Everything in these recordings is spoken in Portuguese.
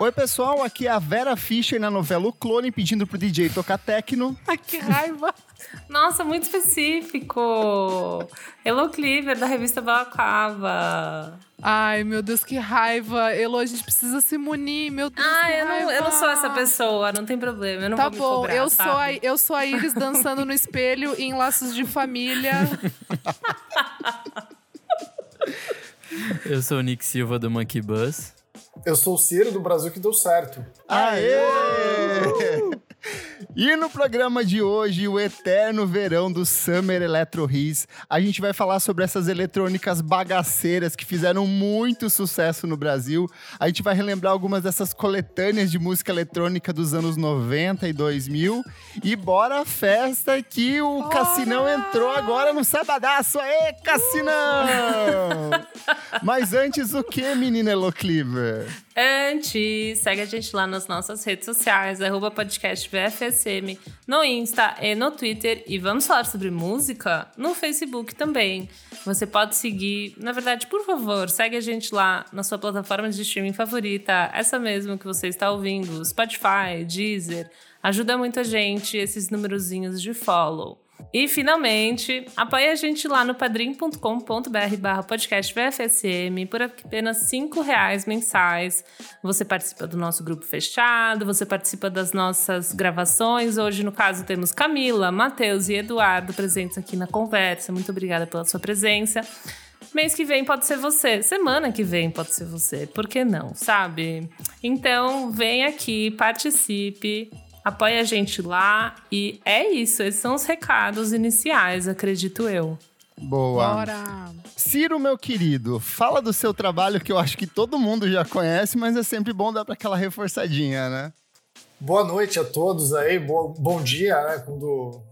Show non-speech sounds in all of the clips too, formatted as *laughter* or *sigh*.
Oi, pessoal, aqui é a Vera Fischer na novela O Clone pedindo pro DJ tocar techno. Ai, que raiva! Nossa, muito específico! Elo Cleaver, da revista Balaclava. Ai, meu Deus, que raiva. Elo, a gente precisa se munir, meu Deus. Ah, eu raiva. não, eu não sou essa pessoa, não tem problema. Eu não Tá vou me bom, cobrar, eu, sou a, sabe? eu sou a Iris dançando no espelho *laughs* em laços de família. Eu sou o Nick Silva do Monkey Bus. Eu sou o Ciro do Brasil que deu certo. Aê! *laughs* E no programa de hoje, o eterno verão do Summer Electro Hits, a gente vai falar sobre essas eletrônicas bagaceiras que fizeram muito sucesso no Brasil. A gente vai relembrar algumas dessas coletâneas de música eletrônica dos anos 90 e 2000. E bora a festa que o Cassinão entrou agora no sabadaço. Aê, Cassinão! Mas antes, o que, menina Elo Cleaver? Antes, segue a gente lá nas nossas redes sociais, arroba podcast VFSM, no Insta e no Twitter. E vamos falar sobre música no Facebook também. Você pode seguir, na verdade, por favor, segue a gente lá na sua plataforma de streaming favorita, essa mesmo que você está ouvindo, Spotify, Deezer. Ajuda muito a gente esses numerozinhos de follow. E finalmente, apoie a gente lá no padrim.com.br barra por apenas cinco reais mensais. Você participa do nosso grupo fechado, você participa das nossas gravações. Hoje, no caso, temos Camila, Matheus e Eduardo presentes aqui na conversa. Muito obrigada pela sua presença. Mês que vem pode ser você, semana que vem pode ser você, por que não, sabe? Então, vem aqui, participe, apoie a gente lá e é isso, esses são os recados iniciais, acredito eu. Boa. Bora! Ciro, meu querido, fala do seu trabalho que eu acho que todo mundo já conhece, mas é sempre bom dar para aquela reforçadinha, né? Boa noite a todos aí, bo- bom dia, né? Quando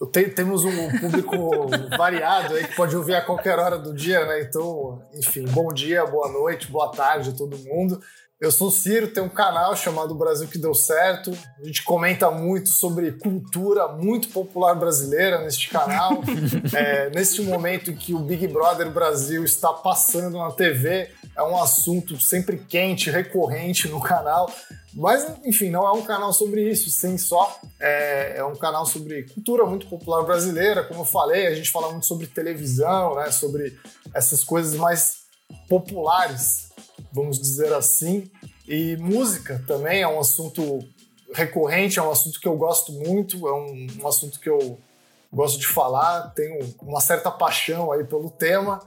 eu te- temos um público *laughs* variado aí que pode ouvir a qualquer hora do dia, né? Então, enfim, bom dia, boa noite, boa tarde a todo mundo. Eu sou o Ciro, tenho um canal chamado Brasil que deu certo. A gente comenta muito sobre cultura muito popular brasileira neste canal. *laughs* É, neste momento em que o Big Brother Brasil está passando na TV, é um assunto sempre quente, recorrente no canal. Mas, enfim, não é um canal sobre isso, sim, só. É, é um canal sobre cultura muito popular brasileira. Como eu falei, a gente fala muito sobre televisão, né? Sobre essas coisas mais populares, vamos dizer assim. E música também é um assunto recorrente, é um assunto que eu gosto muito, é um, um assunto que eu gosto de falar, tenho uma certa paixão aí pelo tema.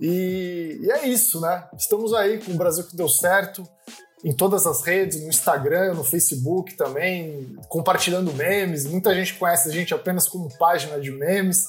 E, e é isso, né? Estamos aí com o Brasil que deu certo em todas as redes, no Instagram, no Facebook também, compartilhando memes. Muita gente conhece a gente apenas como página de memes,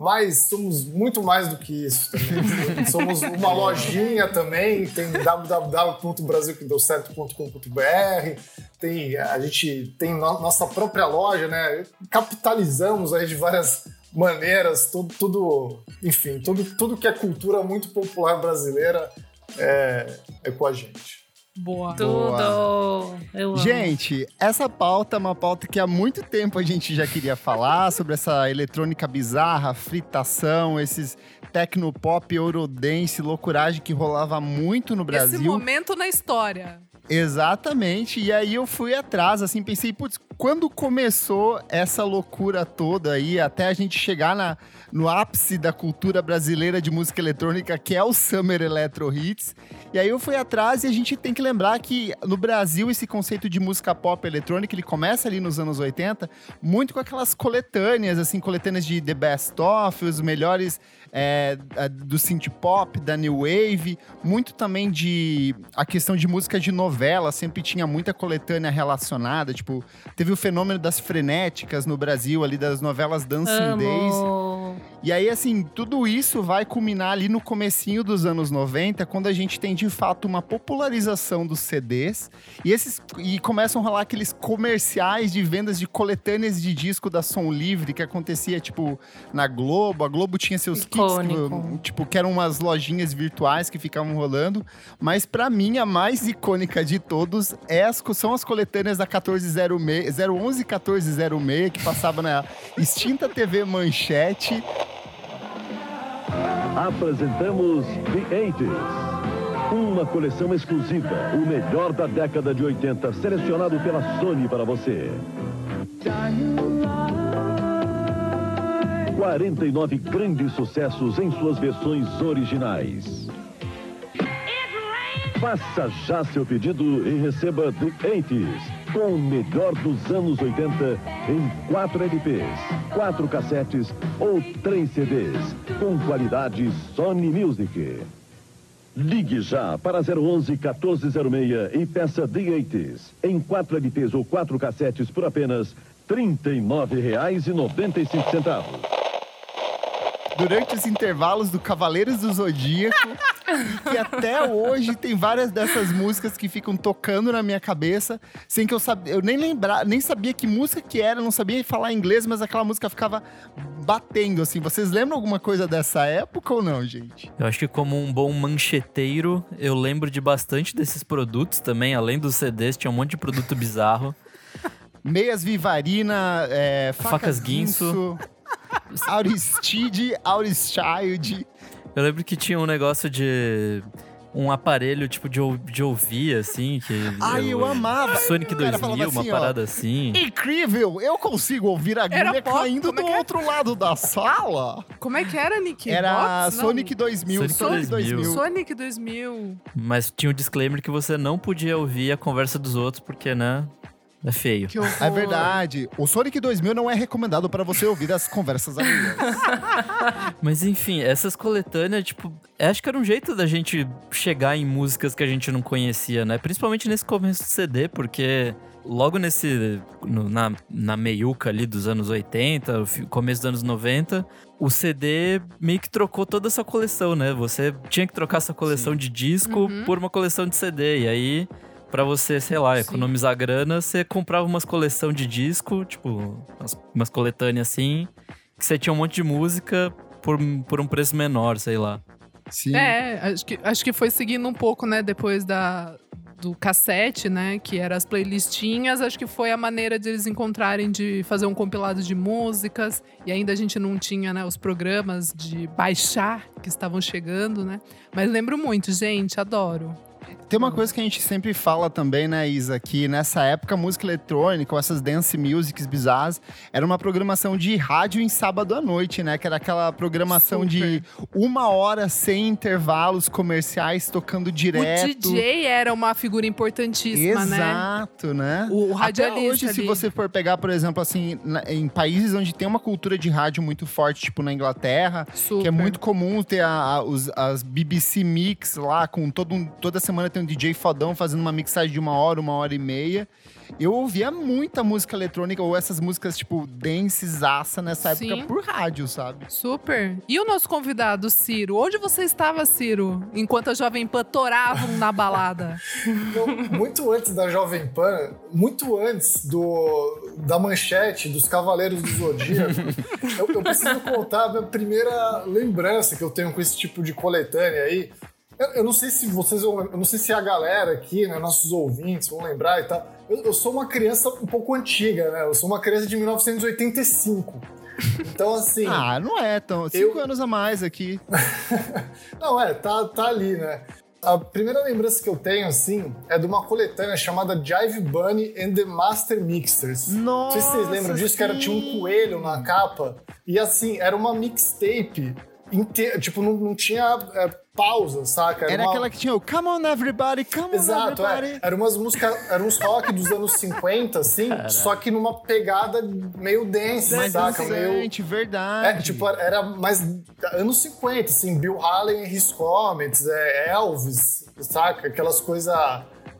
mas somos muito mais do que isso também. *laughs* somos uma lojinha também, tem www.brasilquedeucerto.com.br, tem a gente tem no- nossa própria loja, né? Capitalizamos aí de várias maneiras, tudo, tudo enfim, tudo, tudo que é cultura muito popular brasileira é, é com a gente. Boa. Tudo! Eu amo. Gente, essa pauta é uma pauta que há muito tempo a gente já queria falar *laughs* sobre essa eletrônica bizarra, fritação, esses tecnopop, eurodance, loucuragem que rolava muito no Esse Brasil. momento na história. Exatamente. E aí eu fui atrás, assim, pensei, putz, quando começou essa loucura toda aí, até a gente chegar na, no ápice da cultura brasileira de música eletrônica, que é o Summer Electro Hits. E aí eu fui atrás e a gente tem que lembrar que no Brasil esse conceito de música pop eletrônica, ele começa ali nos anos 80, muito com aquelas coletâneas, assim, coletâneas de The Best Of, os melhores é, do synth pop, da new wave, muito também de a questão de música de novela, sempre tinha muita coletânea relacionada, tipo, teve o fenômeno das frenéticas no Brasil ali das novelas Dancing Days. Amo! E aí, assim, tudo isso vai culminar ali no comecinho dos anos 90, quando a gente tem, de fato, uma popularização dos CDs. E, esses, e começam a rolar aqueles comerciais de vendas de coletâneas de disco da Som Livre, que acontecia, tipo, na Globo. A Globo tinha seus Icônico. kits, que, tipo, que eram umas lojinhas virtuais que ficavam rolando. Mas, pra mim, a mais icônica de todos é as, são as coletâneas da 1406, 011 1406, que passava na extinta TV Manchete. Apresentamos The 80s. Uma coleção exclusiva, o melhor da década de 80, selecionado pela Sony para você. 49 grandes sucessos em suas versões originais. Faça já seu pedido e receba The 80s, com o melhor dos anos 80 em 4 LPs, 4 cassetes ou 3 CDs, com qualidade Sony Music. Ligue já para 011 1406 e peça The 80s em 4 LPs ou 4 cassetes por apenas R$ 39,95. Durante os intervalos do Cavaleiros do Zodíaco. que até hoje tem várias dessas músicas que ficam tocando na minha cabeça, sem que eu sabia, eu nem lembrar, nem sabia que música que era, não sabia falar inglês, mas aquela música ficava batendo assim. Vocês lembram alguma coisa dessa época ou não, gente? Eu acho que como um bom mancheteiro, eu lembro de bastante desses produtos também, além dos CDs, tinha um monte de produto bizarro. Meias Vivarina, é, Facas Facas Guinso. Guinso, Auristide, Auristild. Eu lembro que tinha um negócio de um aparelho tipo de, ou- de ouvir, assim, que. Ai, eu amava. Sonic O cara 2000, falava uma assim, ó, parada assim. Incrível! Eu consigo ouvir a agulha pop? caindo é do é? outro lado da sala. Como é que era, Nick? Era Box? Não. Sonic 2000. Sonic Sonic 2000. 2000. Sonic 2000. Mas tinha um disclaimer que você não podia ouvir a conversa dos outros, porque, né? É feio. É verdade. O Sonic 2000 não é recomendado para você ouvir as conversas alheias. *laughs* Mas enfim, essas coletâneas, tipo, acho que era um jeito da gente chegar em músicas que a gente não conhecia, né? Principalmente nesse começo do CD, porque logo nesse. no- na, na meiuca ali dos anos 80, o fi- começo dos anos 90, o CD meio que trocou toda essa coleção, né? Você tinha que trocar essa coleção de disco Uhum. por uma coleção de CD. E aí. Pra você, sei lá, Sim. economizar grana, você comprava umas coleção de disco, tipo, umas, umas coletâneas assim, que você tinha um monte de música por, por um preço menor, sei lá. Sim. É, acho que, acho que foi seguindo um pouco, né, depois da, do cassete, né, que eram as playlistinhas. Acho que foi a maneira de eles encontrarem de fazer um compilado de músicas. E ainda a gente não tinha, né, os programas de baixar que estavam chegando, né. Mas lembro muito, gente, adoro. Tem uma coisa que a gente sempre fala também, né, Isa, que nessa época a música eletrônica, ou essas dance musics bizarras, era uma programação de rádio em sábado à noite, né? Que era aquela programação de uma hora sem intervalos comerciais tocando direto. O DJ era uma figura importantíssima, né? Exato, né? O Até radialista hoje, se ali. você for pegar, por exemplo, assim, na- em países onde tem uma cultura de rádio muito forte, tipo na Inglaterra, Super. que é muito comum ter a- a- os, as BBC Mix lá, com todo um- toda semana tem um DJ fodão fazendo uma mixagem de uma hora, uma hora e meia. Eu ouvia muita música eletrônica, ou essas músicas, tipo, dancesaça nessa Sim. época por rádio, sabe? Super. E o nosso convidado, Ciro? Onde você estava, Ciro? Enquanto a Jovem Pan toravam na balada. *laughs* Então, muito antes da Jovem Pan, muito antes do, da manchete dos Cavaleiros do Zodíaco, *laughs* eu, eu preciso contar a minha primeira lembrança que eu tenho com esse tipo de coletânea aí. Eu, eu não sei se vocês vão, eu não sei se a galera aqui, né, nossos ouvintes vão lembrar e tal. Eu, eu sou uma criança um pouco antiga, né? Eu sou uma criança de 1985. Então, assim. *laughs* Ah, não é tão. Cinco Eu- anos a mais aqui. *laughs* Não, é, tá, tá ali, né? A primeira lembrança que eu tenho, assim, é de uma coletânea chamada Jive Bunny and the Master Mixers. Nossa, Não sei se vocês lembram disso, que era, tinha um coelho na capa. E assim, era uma mixtape inteira. Tipo, não, não tinha é, pausa, saca? Era uma- aquela que tinha o Come on everybody, come Exato, on é. everybody. Era umas músicas, eram uns rock dos anos 50, assim, só que numa pegada meio dance, Mais saca? Meio. verdade. É, tipo, era mais anos 50, assim, Bill Haley His Comets, é, Elvis, saca? Aquelas coisas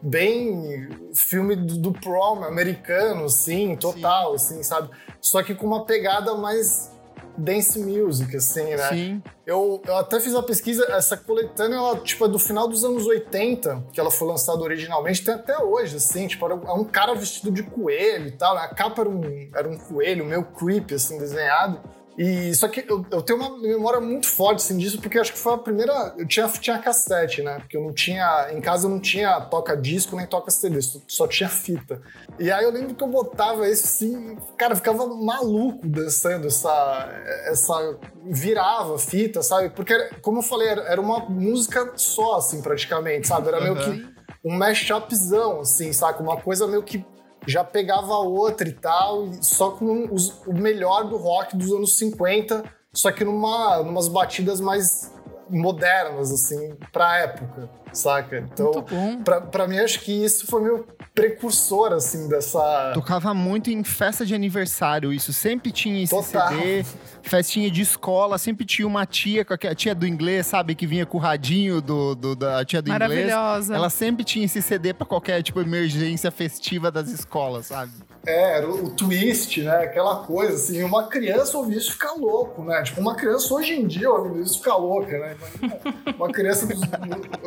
bem filme do, do prom americano, assim, total, assim, sabe? Só que com uma pegada mais dance music, assim, né? Sim. Eu, eu até fiz uma pesquisa, essa coletânea, ela, tipo, é do final dos anos 80, que ela foi lançada originalmente, tem até hoje, assim, tipo, era um cara vestido de coelho e tal, né? A capa era um, era um coelho meio creepy, assim, desenhado. E só que eu, eu tenho uma memória muito forte assim, disso, porque acho que foi a primeira. Eu tinha, tinha cassete, né? Porque eu não tinha. Em casa eu não tinha toca-disco nem toca-CD, só, só tinha fita. E aí eu lembro que eu botava esse assim, cara, ficava maluco dançando essa. essa virava fita, sabe? Porque, como eu falei, era, era uma música só, assim, praticamente, sabe? Era meio que um mashupzão, assim, saca? Uma coisa meio que já pegava outra e tal, só com os, o melhor do rock dos anos 50, só que numa umas batidas mais modernas, assim, pra época, saca? Então, pra, pra mim, acho que isso foi meu precursor, assim, dessa... Tocava muito em festa de aniversário, isso. Sempre tinha esse Total. CD, festinha de escola, sempre tinha uma tia, a tia do inglês, sabe? Que vinha com o radinho do, do- da tia do inglês. Maravilhosa. Ela sempre tinha esse CD pra qualquer, tipo, emergência festiva das escolas, sabe? É, era o, o twist, né? Aquela coisa, assim, uma criança ouvir isso ficar louco, né? Tipo, uma criança hoje em dia ouvindo isso ficar louca, né? Imagina Uma criança dos-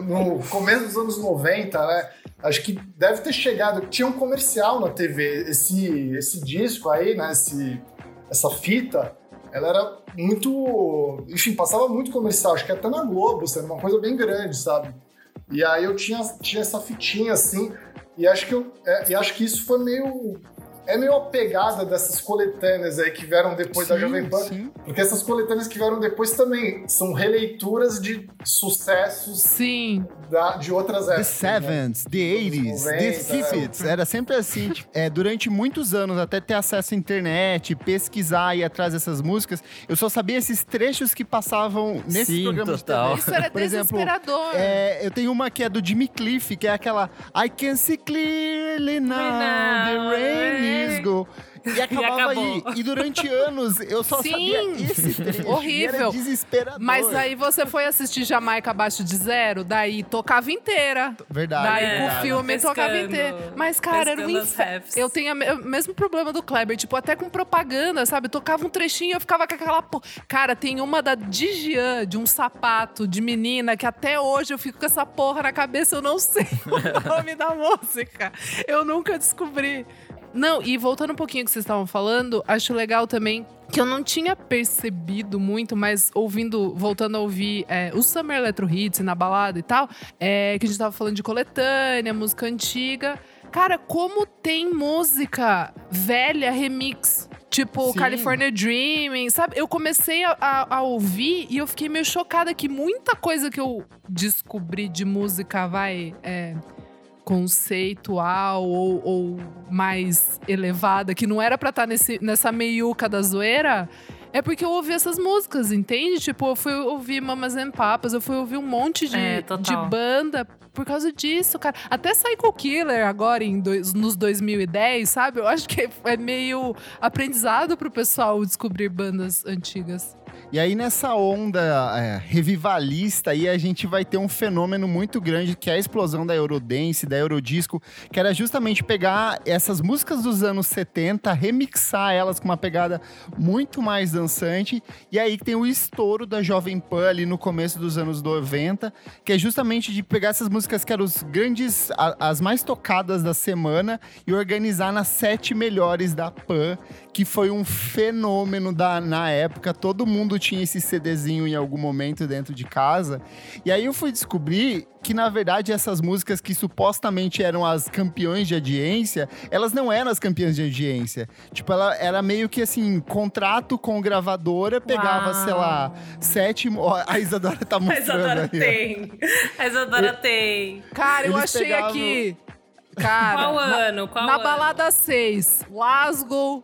no, no começo dos anos 90, né? Acho que deve ter chegado. Tinha um comercial na TV, esse, esse disco aí, né? Esse, essa fita, ela era muito. Enfim, passava muito comercial, acho que até na Globo, era uma coisa bem grande, sabe? E aí eu tinha, tinha essa fitinha assim, e acho que eu, é, e acho que isso foi meio. É meio a pegada dessas coletâneas aí que vieram depois da Sim, Jovem Pan. sim. Porque essas coletâneas que vieram depois também são releituras de sucessos Sim. da- de outras The épocas. né? Sevens, The 80s, The 90, 50s. Era sempre assim. tipo, é, durante muitos anos, até ter acesso à internet, pesquisar e ir atrás dessas músicas, eu só sabia esses trechos que passavam nesses Sim, programas total. Isso era. Por exemplo, desesperador. é, eu tenho uma que é do Jimmy Cliff, que é aquela I can see clearly now, the now, rain is go. E acabava aí. acabou. E durante anos eu só Sim. sabia esse trecho. Horrível. E era desesperador. Mas aí você foi assistir Jamaica abaixo de zero, daí tocava inteira. Verdade. Daí É, com o filme pescando, tocava inteiro. Mas, cara, era um inferno. Eu tenho o mesmo problema do Kleber, tipo, até com propaganda, sabe? Tocava um trechinho e eu ficava com aquela. po- Cara, tem uma da Digian, de um sapato de menina, que até hoje eu fico com essa porra na cabeça, eu não sei *laughs* o nome da música. Eu nunca descobri. Não, e voltando um pouquinho que vocês estavam falando, acho legal também que eu não tinha percebido muito, mas ouvindo, voltando a ouvir é, o Summer Electro Hits na balada e tal, é, que a gente tava falando de coletânea, música antiga. Cara, como tem música velha remix. Tipo, Sim. California Dreaming, sabe? Eu comecei a, a- a ouvir e eu fiquei meio chocada que muita coisa que eu descobri de música vai. é, conceitual ou, ou mais elevada, que não era pra estar nesse, nessa meiuca da zoeira, é porque eu ouvi essas músicas, entende? Tipo, eu fui ouvir Mamas and Papas, eu fui ouvir um monte de, É, de banda por causa disso, cara. Até Psycho Killer agora, em dois, nos 2010, sabe? Eu acho que é meio aprendizado pro pessoal descobrir bandas antigas. E aí, nessa onda é, revivalista, aí a gente vai ter um fenômeno muito grande, que é a explosão da Eurodance, da Eurodisco, que era justamente pegar essas músicas dos anos 70, remixar elas com uma pegada muito mais dançante, e aí tem o estouro da Jovem Pan ali no começo dos anos 90, que é justamente de pegar essas músicas que eram os grandes, as mais tocadas da semana, e organizar nas sete melhores da Pan, que foi um fenômeno da, na época. Todo mundo tinha esse CDzinho em algum momento dentro de casa. E aí eu fui descobrir que, na verdade, essas músicas que supostamente eram as campeões de audiência, elas não eram as campeãs de audiência. Tipo, ela era meio que assim, contrato com gravadora, pegava, Uau. sei lá, sete. A Isadora tá *laughs* A mostrando Isadora ali. ó. tem. A Isadora tem. Cara, eu achei pegavam- aqui. Cara, Qual na- ano? Qual Na ano? balada 6, Glasgow,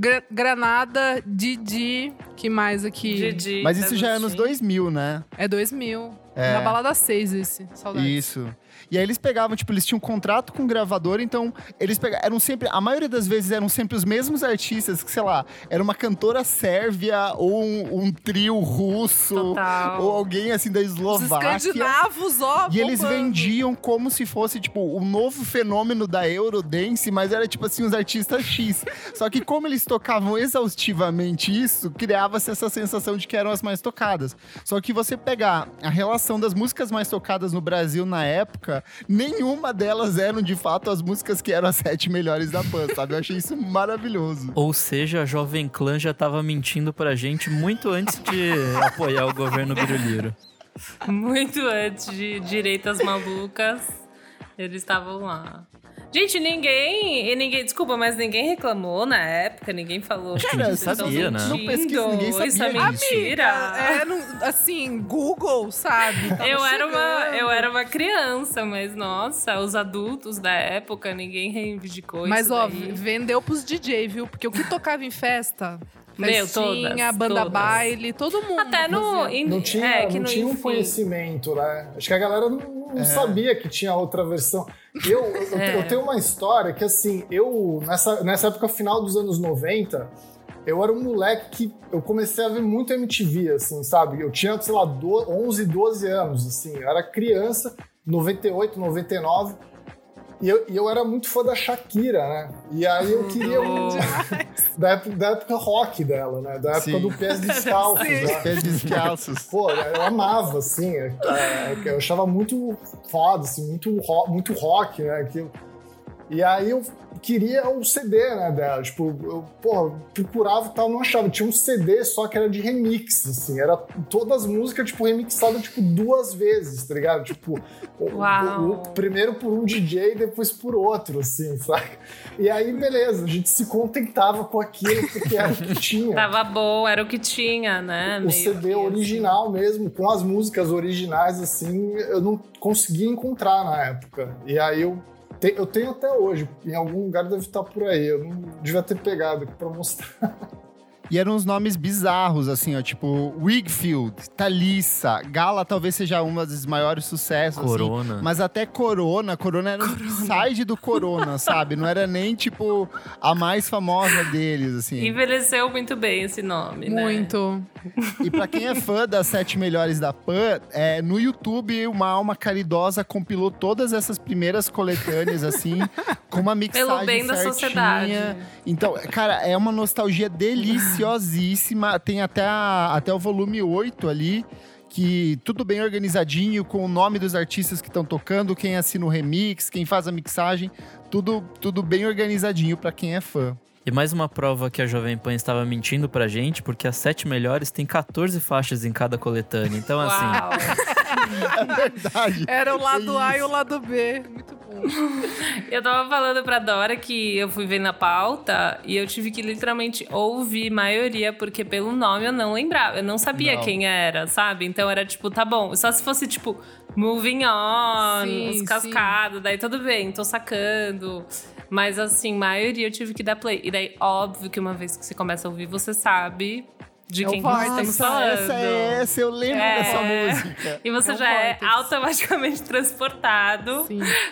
Gra- Granada, Didi, que mais aqui? Didi, Mas isso já é anos Agostinho. 2000, né? É 2000. É. Na balada 6 esse, saudades. Isso. E aí eles pegavam, tipo, eles tinham um contrato com o gravador, então eles pegavam, eram sempre, a maioria das vezes eram sempre os mesmos artistas, que sei lá, era uma cantora sérvia ou um, um trio russo Total. ou alguém assim da Os Eslováquia. escandinavos, ó. E eles bombando. vendiam como se fosse, tipo, o novo fenômeno da Eurodance, mas era, tipo assim, os artistas X. Só que como eles tocavam exaustivamente isso, criava-se essa sensação de que eram as mais tocadas. Só que você pegar a relação das músicas mais tocadas no Brasil na época, nenhuma delas eram, de fato, as músicas que eram as sete melhores da PAN, sabe? Eu achei isso maravilhoso. *laughs* Ou seja, a Jovem Clã já tava mentindo pra gente muito antes de apoiar o governo biruliro. Muito antes de Direitas Malucas, eles estavam lá. Gente, ninguém. E ninguém. Desculpa, mas ninguém reclamou na época, ninguém falou. Acho que "Gente, ninguém vocês estão sabia, né? Não pesquisa, ninguém mentindo, Isso é sabia mentira. É, não- assim, Google, sabe? *laughs* Tava Eu era, uma, eu era uma criança, mas nossa, os adultos da época, ninguém reivindicou Mas, isso ó, daí. vendeu pros DJ, viu? Porque o que tocava em festa? Meu, festinha, todas, banda todas. baile, todo mundo. Até no. in- Não tinha, é, que não tinha um conhecimento, né? Acho que a galera não, não sabia que tinha outra versão. Eu, eu, É. eu tenho uma história que, assim, eu, nessa, nessa época final dos anos 90, eu era um moleque que eu comecei a ver muito MTV, assim, sabe? Eu tinha, sei lá, do, 11, 12 anos, assim. Eu era criança, 98, 99. E eu, e eu era muito fã da Shakira, né? E aí eu queria um. da, época, da época rock dela, né? Da época Sim. do Pés Descalços. Sim. né? Pés descalços. Pô, eu amava, assim. é, é, Eu achava muito foda, assim, muito, ro- muito rock, né? aquilo. E aí eu queria o CD, né, dela. Tipo, eu, porra, procurava e tal, não achava. Tinha um CD só que era de remix, assim. Era todas as músicas, tipo, remixadas, tipo, duas vezes, tá ligado? Tipo, o- o- primeiro por um DJ e depois por outro, assim, sabe? E aí, beleza, a gente se contentava com aquilo porque era o que tinha *laughs* Tava bom, era o que tinha, né? o meio CD que, assim. original mesmo, com as músicas originais, assim, eu não conseguia encontrar na época. E aí eu, eu tenho até hoje, em algum lugar deve estar por aí, eu não devia ter pegado pra mostrar. *laughs* E eram uns nomes bizarros, assim, ó, tipo Wigfield, Thalissa, Gala talvez seja uma dos maiores sucessos. assim. Corona. Mas até Corona, Corona era um side do Corona, *laughs* sabe? Não era nem, tipo, a mais famosa deles, assim. Envelheceu muito bem esse nome, né? Muito. E pra quem é fã das sete melhores da Pan, é, no YouTube, uma alma caridosa compilou todas essas primeiras coletâneas, assim, com uma mixagem Pelo bem da certinha. sociedade. Então, cara, é uma nostalgia deliciosíssima. Tem até, a- até o volume 8 ali, que tudo bem organizadinho, com o nome dos artistas que estão tocando, quem assina o remix, quem faz a mixagem, tudo, tudo bem organizadinho pra quem é fã. E mais uma prova que a Jovem Pan estava mentindo pra gente, porque as sete melhores tem 14 faixas em cada coletânea. Então, assim, Uau. *laughs* É verdade. Era o lado É A e o lado B. Muito. Eu tava falando pra Dora que eu fui ver na pauta e eu tive que literalmente ouvir maioria, porque pelo nome eu não lembrava. Eu não sabia Não. quem era, sabe? Então era tipo, tá bom. Só se fosse tipo, moving on, Sim, os sim. cascados, daí tudo bem, tô sacando. Mas assim, maioria eu tive que dar play. E daí, óbvio que uma vez que você começa a ouvir, você sabe de quem Vortex. estamos falando. essa é essa, eu lembro É. dessa música. E você É já é automaticamente *laughs* transportado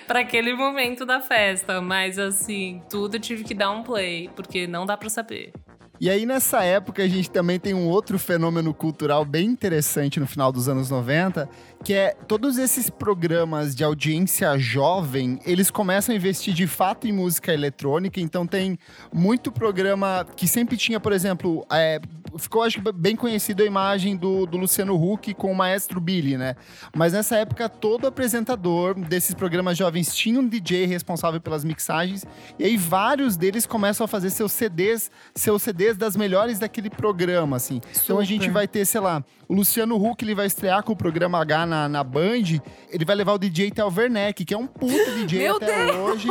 para aquele momento da festa. Mas assim, tudo tive que dar um play, porque não dá pra saber. E aí, nessa época, a gente também tem um outro fenômeno cultural bem interessante no final dos anos 90, que é todos esses programas de audiência jovem, eles começam a investir de fato em música eletrônica, então tem muito programa que sempre tinha, por exemplo, é, ficou acho que bem conhecido a imagem do, do Luciano Huck com o Maestro Billy, né? Mas nessa época, todo apresentador desses programas jovens tinha um DJ responsável pelas mixagens, e aí vários deles começam a fazer seus CDs, seus CDs das melhores daquele programa, assim. Então a gente Super. vai ter, sei lá, o Luciano Huck, ele vai estrear com o programa H na, na Band, ele vai levar o DJ Tel Werneck, que é um puta DJ Meu até hoje.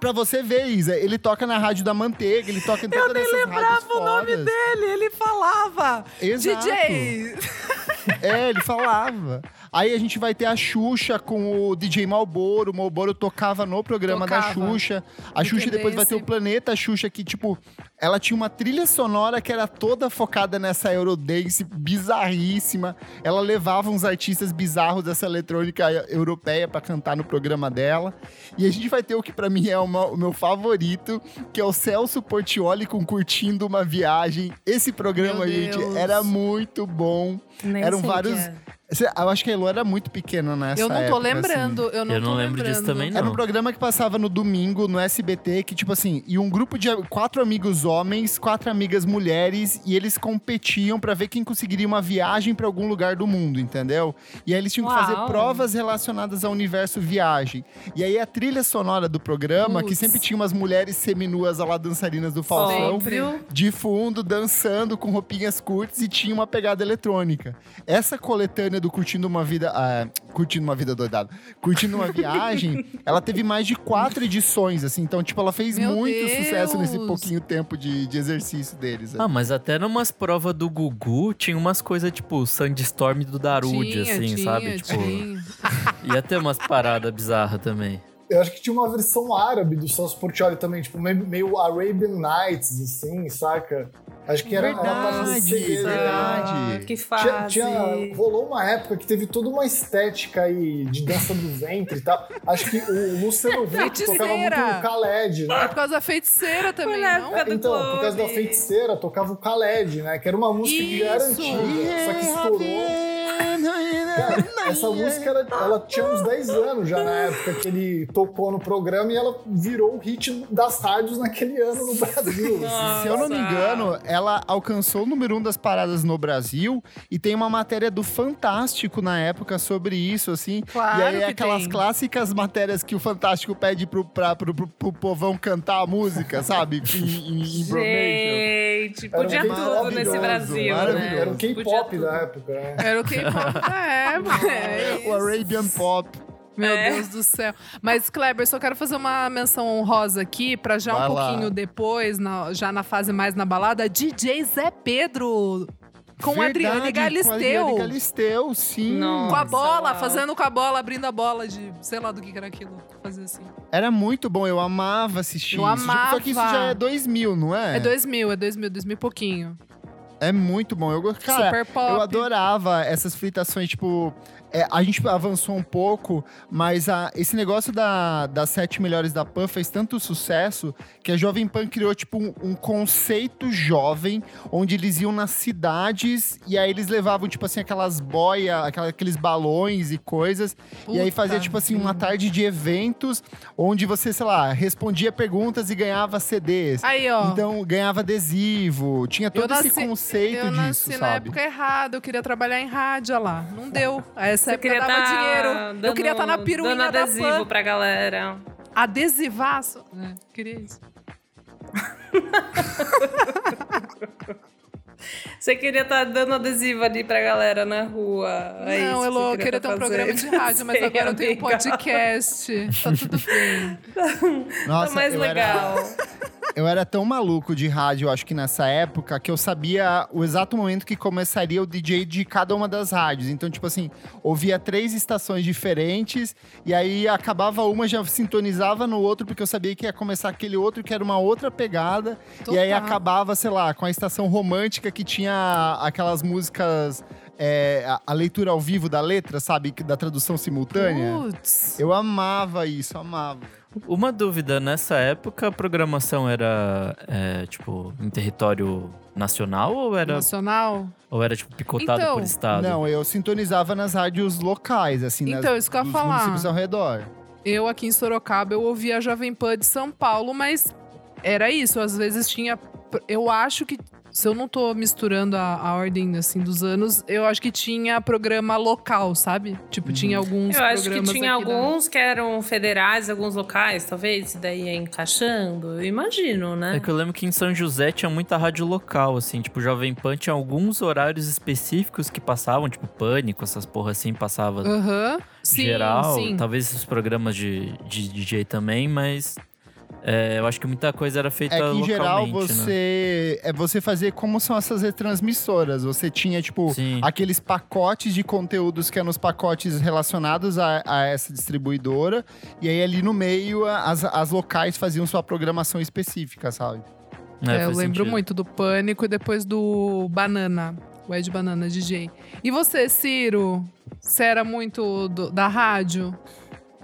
Pra você ver, Isa, ele toca na Rádio da Manteiga, ele toca em todas Eu nem lembrava o nome fodas. dele. Ele falava. Exato. DJ. É, ele falava. Aí a gente vai ter a Xuxa com o DJ Malboro. O Malboro tocava no programa da Tocava. Xuxa. A Xuxa depois vai ter o. Planeta Xuxa, que, tipo, ela tinha uma trilha sonora que era toda focada nessa Eurodance bizarríssima. Ela levava uns artistas bizarros dessa eletrônica europeia pra cantar no programa dela. E a gente vai ter o que pra mim é uma- o meu favorito, que é o Celso Portioli com Curtindo uma Viagem. Esse programa, gente, era muito bom. Nem Eram vários. é. Eu acho que a Elo era muito pequena nessa Eu não tô época, assim. lembrando. Eu não, Eu não tô lembro disso lembrando. também, não. Era um programa que passava no domingo, no SBT, que, tipo assim, e um grupo de quatro amigos homens, quatro amigas mulheres, e eles competiam pra ver quem conseguiria uma viagem pra algum lugar do mundo, entendeu? E aí eles tinham que fazer Uau. provas relacionadas ao universo viagem. E aí a trilha sonora do programa, que sempre tinha umas mulheres seminuas, lá dançarinas do Faustão, Óbvio. de fundo, dançando com roupinhas curtas e tinha uma pegada eletrônica. Essa coletânea do Curtindo uma Vida. ah, curtindo uma vida doidada. Curtindo uma viagem, *laughs* ela teve mais de quatro edições, assim. Então, tipo, ela fez Meu muito Deus! sucesso nesse pouquinho tempo de, de exercício deles. né? Ah, mas até numas provas do Gugu tinha umas coisas tipo Sandstorm do Darude, Tinha, assim, tinha, sabe? Tipo, tinha. ia ter umas paradas bizarras também. Eu acho que tinha uma versão árabe do Celso Portioli também, tipo, meio, meio Arabian Nights, assim, saca? Acho que era, era parte do Verdade, CD dele. verdade. Ah, que Tinha, fase. tinha- rolou uma época que teve toda uma estética aí de dança do ventre e tal. Acho que o Luciano *laughs* Huck tocava muito o Khaled, É né? por causa da feiticeira também, Na não? do Então, por causa da feiticeira, tocava o Khaled, né? Que era uma música que já era Isso. antiga, só que estourou. Cara, *laughs* essa música ela, ela tinha uns 10 anos já na época que ele tocou no programa e ela virou o hit das rádios naquele ano no Brasil. assim. *laughs* Se eu não me engano, ela alcançou o número um das paradas no Brasil e tem uma matéria do Fantástico na época sobre isso, assim. Claro e aí é que aquelas tem. clássicas matérias que o Fantástico pede pro, pra, pro, pro, pro povão cantar a música, sabe? *laughs* Em, em. Gente, Era um podia K-pop tudo nesse Brasil, maravilhoso. né? Era o K-pop da época, né? Era o K-pop da *laughs* época. É *laughs* O Arabian Pop. Meu É. Deus do céu. Mas, Kleber, só quero fazer uma menção honrosa aqui, pra já Vai um lá. pouquinho depois, na- já na fase mais na balada, DJ Zé Pedro. Com a Adriane Verdade, Com a Galisteu. Adriane Galisteu, sim. Nossa. Com a bola, fazendo com a bola, abrindo a bola de sei lá do que era aquilo. Fazer assim. Era muito bom, eu amava assistir Eu isso. Só que isso amava. já é 2000, não é? É 2000, é 2000, 2000 e pouquinho. É muito bom. Eu, cara, Super pop. eu adorava essas fritações, tipo. É, a gente avançou um pouco, mas a- esse negócio da, das sete melhores da Pan fez tanto sucesso que a Jovem Pan criou, tipo, um, um conceito jovem, onde eles iam nas cidades e aí eles levavam, tipo assim, aquelas boias, aqueles balões e coisas. e aí fazia, Puta tipo assim, uma tarde de eventos onde você, sei lá, respondia perguntas e ganhava CDs. Aí, ó. Então ganhava adesivo, tinha todo esse conceito eu disso, nasci na sabe? época errada, eu queria trabalhar em rádio olha lá. Não deu. Essa Você queria dava tá dinheiro. dando, eu queria estar na piruinha dando da adesivo Pan. pra galera. Adesivaço. É, queria isso. *laughs* Você queria estar dando adesivo ali pra galera na rua. É isso não, que Elô, você eu queria ter tá um programa de rádio, mas *laughs* Sei, agora eu tenho um amiga. podcast. Tá tudo bem. Nossa, tá mais eu legal. Era, *laughs* eu era tão maluco de rádio, acho que nessa época, que eu sabia o exato momento que começaria o DJ de cada uma das rádios. Então, tipo assim, ouvia três estações diferentes, e aí acabava uma, já sintonizava no outro, porque eu sabia que ia começar aquele outro que era uma outra pegada. E aí Total. acabava, sei lá, com a estação romântica que tinha aquelas músicas. é, a, a leitura ao vivo da letra, sabe? que- Da tradução simultânea. Putz. Eu amava isso, amava. Uma dúvida, nessa época a programação era, é, tipo, em território nacional ou era, Nacional? ou era tipo, picotado Então, por estado? Não, eu sintonizava nas rádios locais, assim, Então, nas, isso que eu ia falar. municípios ao redor. Eu aqui em Sorocaba, eu ouvia a Jovem Pan de São Paulo, mas era isso. Às vezes tinha. Eu acho que. Se eu não tô misturando a, a ordem assim dos anos, eu acho que tinha programa local, sabe? Tipo, tinha alguns Eu acho que tinha aqui da- alguns que eram federais, alguns locais, talvez, e daí ia encaixando. Eu imagino, né? É que eu lembro que em São José tinha muita rádio local, assim, tipo, Jovem Pan tinha alguns horários específicos que passavam, tipo, Pânico, essas porra assim, passava Aham. Sim, geral. sim. Talvez esses programas de, de DJ também, mas É, eu acho que muita coisa era feita É que em localmente, geral né? você é você fazer como são essas retransmissoras. Você tinha tipo Sim. aqueles pacotes de conteúdos que eram os pacotes relacionados a, a essa distribuidora e aí ali no meio as, as locais faziam sua programação específica, sabe? É, É, eu lembro sentido. muito do Pânico e depois do Banana, o Ed Banana DJ. E você, Ciro? Você era muito do- da rádio?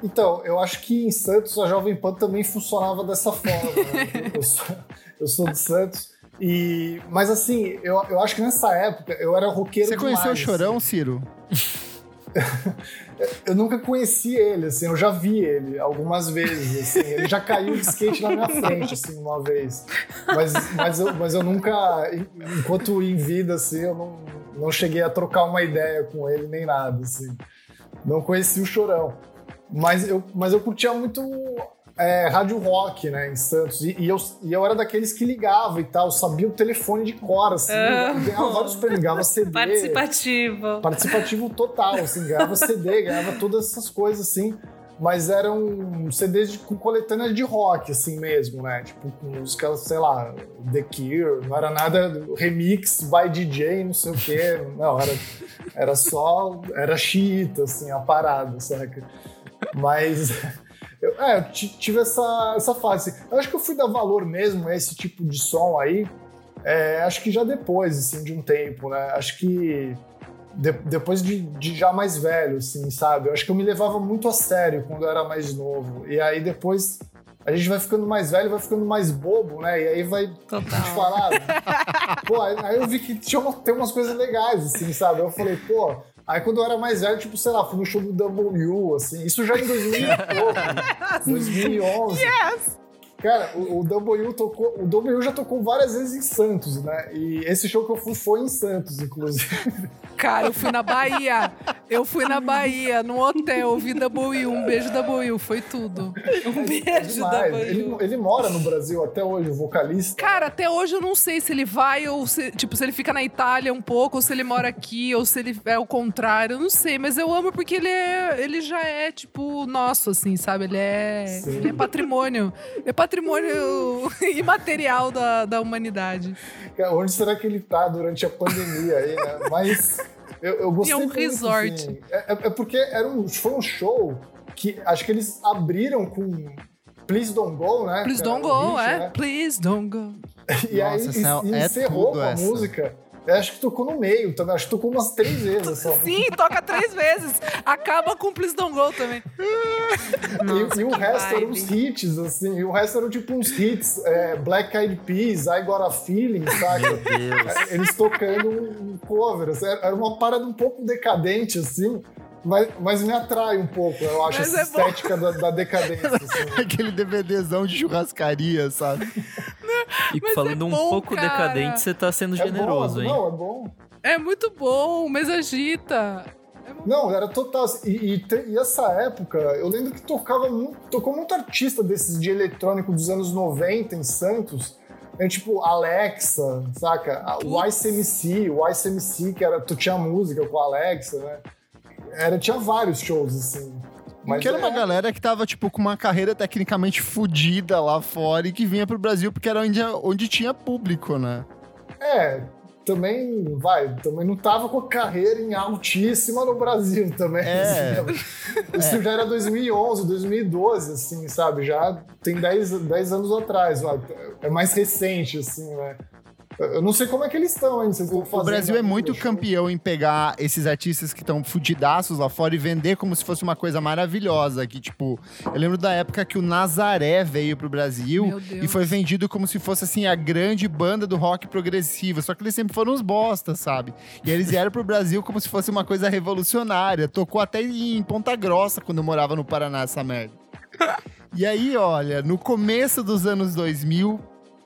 Então, eu acho que em Santos a Jovem Pan também funcionava dessa forma. né? *laughs* eu, sou, eu sou de Santos. E, mas assim, eu, eu acho que nessa época eu era roqueiro Você conheceu o demais, Chorão, Ciro? assim. *laughs* Eu nunca conheci ele, assim, eu já vi ele algumas vezes, assim. Ele já caiu de skate na minha frente, assim, uma vez. Mas, mas, eu, mas eu nunca, enquanto em vida, assim, eu não, não cheguei a trocar uma ideia com ele nem nada, assim. Não conheci o Chorão. Mas eu, mas eu curtia muito é, rádio rock, né, em Santos. E, e eu, e eu era daqueles que ligava e tal, sabia o telefone de cor, assim. Ah. Ganhava vários prêmios, ganhava CD. Participativo. Participativo total, assim, ganhava CD, ganhava todas essas coisas, assim. Mas eram CDs de, com coletâneas de rock, assim mesmo, né? Tipo, com música, sei lá, The Cure, não era nada remix by DJ, não sei o quê. Não, era, era só. Era xiita, assim, a parada, saca? Mas. *laughs* Eu, é, eu ti- tive essa, essa fase. Eu acho que eu fui dar valor mesmo a esse tipo de som aí. é, acho que já depois, assim, de um tempo, né? Acho que de- depois de, de já mais velho, assim, sabe? Eu acho que eu me levava muito a sério quando eu era mais novo. E aí depois a gente vai ficando mais velho, vai ficando mais bobo, né? E aí vai Total. te falar. pô, aí aí eu vi que tinha uma, tem umas coisas legais, assim, sabe? Eu falei, pô. Aí quando eu era mais velho, tipo, sei lá, fui no show do W, assim, isso já em 2000 e pouco, *laughs* 2011. Cara, o, o W tocou, o W já tocou várias vezes em Santos, né? E esse show que eu fui foi em Santos, inclusive. Cara, eu fui na Bahia. Eu fui na Bahia, no hotel, ouvi da Boil. Um beijo da Boil, foi tudo. Um beijo da. Ele, ele mora no Brasil até hoje, o vocalista. Cara, até hoje eu não sei se ele vai ou se, tipo, se ele fica na Itália um pouco, ou se ele mora aqui, ou se ele é o contrário, eu não sei, mas eu amo porque ele é, ele já é tipo nosso assim, sabe? Ele é, ele é patrimônio, é patrimônio *laughs* imaterial da, da humanidade. Cara, Onde será que ele tá durante a pandemia aí, né? Mas eu, eu gostei Em um muito, resort. assim. É, é- é porque era um, foi um show que acho que eles abriram com Please Don't Go, né? Please don't go, hit, é? né? Please don't go. *laughs* E aí Nossa, e- e é encerrou com a essa. música. Eu acho que tocou no meio também. Acho que tocou umas três vezes só. Sim, toca três vezes. Acaba com Please don't go também. E, e o resto eram vibe. uns hits, assim. E o resto eram tipo uns hits. é, Black Eyed Peas, I Got a Feeling, saca? Meu Deus. Eles tocando um cover. assim, Era uma parada um pouco decadente, assim. Mas, mas me atrai um pouco, eu acho, Mas essa é estética da, da decadência. *laughs* assim. Aquele DVDzão de churrascaria, sabe? E Mas falando é um bom, pouco cara. decadente, você tá sendo É generoso, bom, hein? Não, é bom. É muito bom, mas agita. Não, era total. assim, E, e, te- e essa época, eu lembro que tocava muito, tocou muito artista desses de eletrônico dos anos 90 em Santos. É tipo Alexa, saca? O. ICMC, o ICMC, que era. Tu tinha música com a Alexa, né? Era, tinha vários shows, assim. que era uma é- galera que tava, tipo, com uma carreira tecnicamente fodida lá fora e que vinha pro Brasil porque era onde, onde tinha público, né? É, também, vai, também não tava com a carreira em altíssima no Brasil também. É. *laughs* Isso já era 2011, 2012, assim, sabe? Já tem 10, 10 anos atrás, vai. é mais recente, assim, né? Eu não sei como é que eles estão ainda. Vocês estão O fazendo Brasil é muito campeão em pegar esses artistas que estão fudidaços lá fora e vender como se fosse uma coisa maravilhosa. Que, tipo, eu lembro da época que o Nazaré veio pro Brasil e foi vendido como se fosse, assim, a grande banda do rock progressivo. Só que eles sempre foram uns bosta, sabe? E eles vieram pro Brasil como se fosse uma coisa revolucionária. Tocou até em Ponta Grossa quando eu morava no Paraná, essa merda. E aí, olha, no começo dos anos 2000,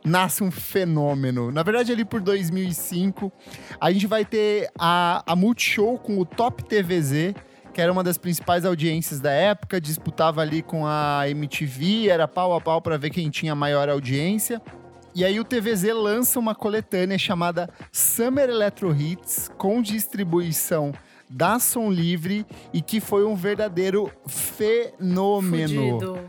nasce um fenômeno. Na verdade, ali por 2005, a gente vai ter a, a Multishow com o Top TVZ, que era uma das principais audiências da época, disputava ali com a MTV, era pau a pau para ver quem tinha maior audiência. E aí o TVZ lança uma coletânea chamada Summer Electro Hits, com distribuição da Som Livre, e que foi um verdadeiro fenômeno. Fudido.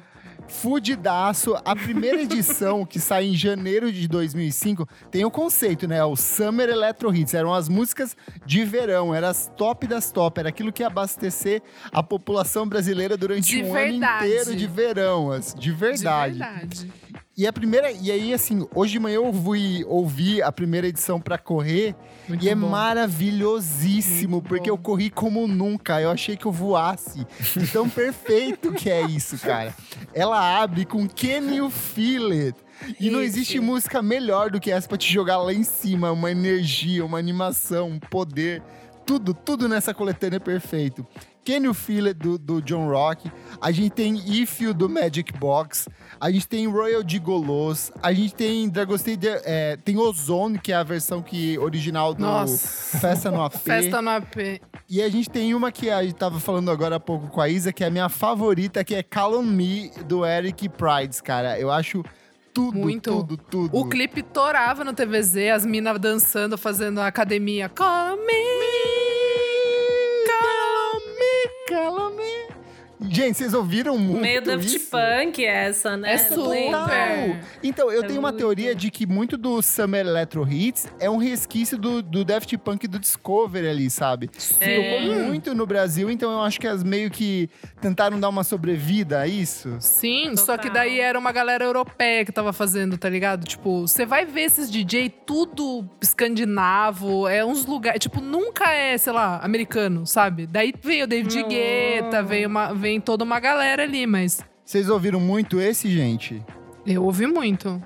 Fudidaço. A primeira edição, que sai em janeiro de 2005, tem o conceito, né? O Summer Electro Hits. Eram as músicas de verão, eram as top das top. Era aquilo que ia abastecer a população brasileira durante De um verdade. ano inteiro de verão. De verdade. De verdade. E a primeira. E aí, assim, hoje de manhã eu fui ouvir a primeira edição pra correr. Muito e é bom. maravilhosíssimo, Muito porque bom. eu corri como nunca. Eu achei que eu voasse. De tão *laughs* perfeito que é isso, cara. Ela abre com Can You Feel It? E não existe música melhor do que essa pra te jogar lá em cima. Uma energia, uma animação, um poder. Tudo, tudo nessa coletânea é perfeito. Can You Feel It, do, do John Rock. A gente tem If You, do Magic Box. A gente tem Royal Gigolos. A gente tem Dragostei... de- É, tem Ozone, que é a versão que, original do Nossa. Festa no *laughs* AP. Festa no AP. E a gente tem uma que a gente tava falando agora há pouco com a Isa, que é a minha favorita, que é Call on Me, do Eric Prides, cara. Eu acho tudo, Muito. tudo, tudo. O clipe torava no TVZ, as minas dançando, fazendo academia. Call me, call me. Call Me. Gente, vocês ouviram muito Meio Daft? Punk essa, né? É super. Então, eu É tenho uma muito. teoria de que muito do Summer Electro Hits é um resquício do, do Daft Punk do Discovery ali, sabe? É. Tocou muito no Brasil, então eu acho que as meio que tentaram dar uma sobrevida a isso. Sim, só que Total. daí era uma galera europeia que tava fazendo, tá ligado? Tipo, você vai ver esses DJ tudo escandinavo, é uns lugares, tipo, nunca é, sei lá, americano, sabe? Daí veio o David Não. Guetta, veio, uma, vem toda uma galera ali, mas Vocês ouviram muito esse, gente? eu ouvi muito.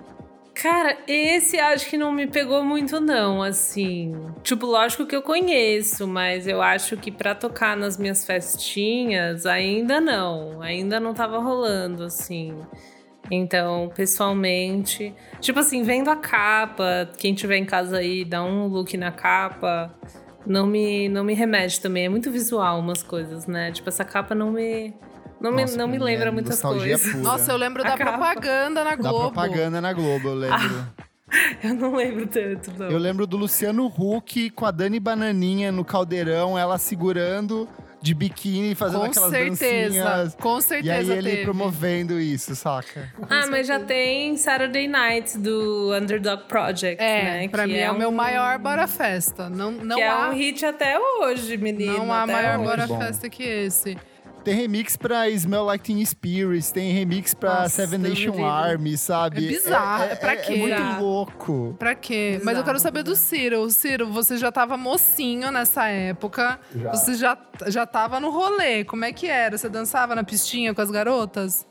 Cara, esse acho que não me pegou muito, não, assim. Tipo, lógico que eu conheço, mas eu acho que pra tocar nas minhas festinhas, ainda não. Ainda não tava rolando, assim. Então, pessoalmente. Tipo assim, vendo a capa, quem tiver em casa aí, dá um look na capa. Não me, não me remete também. É muito visual umas coisas, né? Tipo, essa capa não me. Não me, Nossa, não me pra mim lembra é muitas coisas. pura. Nossa, eu lembro A da capa. propaganda na Da Globo. propaganda na Globo, eu lembro. *laughs* Eu não lembro tanto, não. Eu lembro do Luciano Huck com a Dani Bananinha no caldeirão, ela segurando de biquíni, fazendo Com aquelas certeza, dancinhas. com E certeza aí ele teve. promovendo isso, saca? Ah, mas já tem Saturday Night do Underdog Project, É, né? pra que mim é, o um- meu maior Bora Festa. Não, não que há, é um hit até hoje, menino. não há maior hoje. Bora. Festa que esse. Tem remix pra Smell Like Teen Spirits, tem remix pra Nossa, Seven Nation. Army, sabe? É bizarro, é pra É, quê? muito Bizarro. louco. Pra quê? Mas eu Bizarro, quero saber do Ciro. Ciro, você já tava mocinho nessa época. Já. Você já, já tava no rolê. Como é que era? Você dançava na pistinha com as garotas?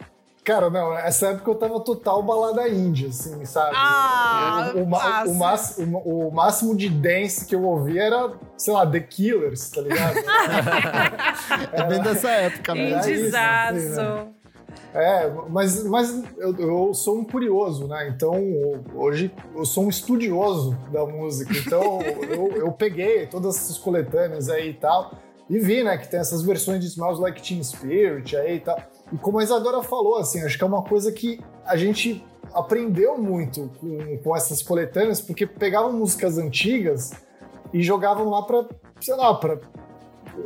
Cara, não, essa época eu tava total balada índia, assim, sabe? Ah, o, o, o, máximo, o, máximo de dance que eu ouvia era, sei lá, The Killers, tá ligado? *laughs* É bem dessa época mesmo. Era isso, Indizaço. assim, né? É, mas, mas eu, eu sou um curioso, né? Então, hoje eu sou um estudioso da música. Então, *laughs* eu, eu peguei todas essas coletâneas aí e tal, e vi, né, que tem essas versões de Smells Like Teen Spirit aí e tal. E como a Isadora falou, assim, acho que é uma coisa que a gente aprendeu muito com, com essas coletâneas, porque pegavam músicas antigas e jogavam lá pra, sei lá, pra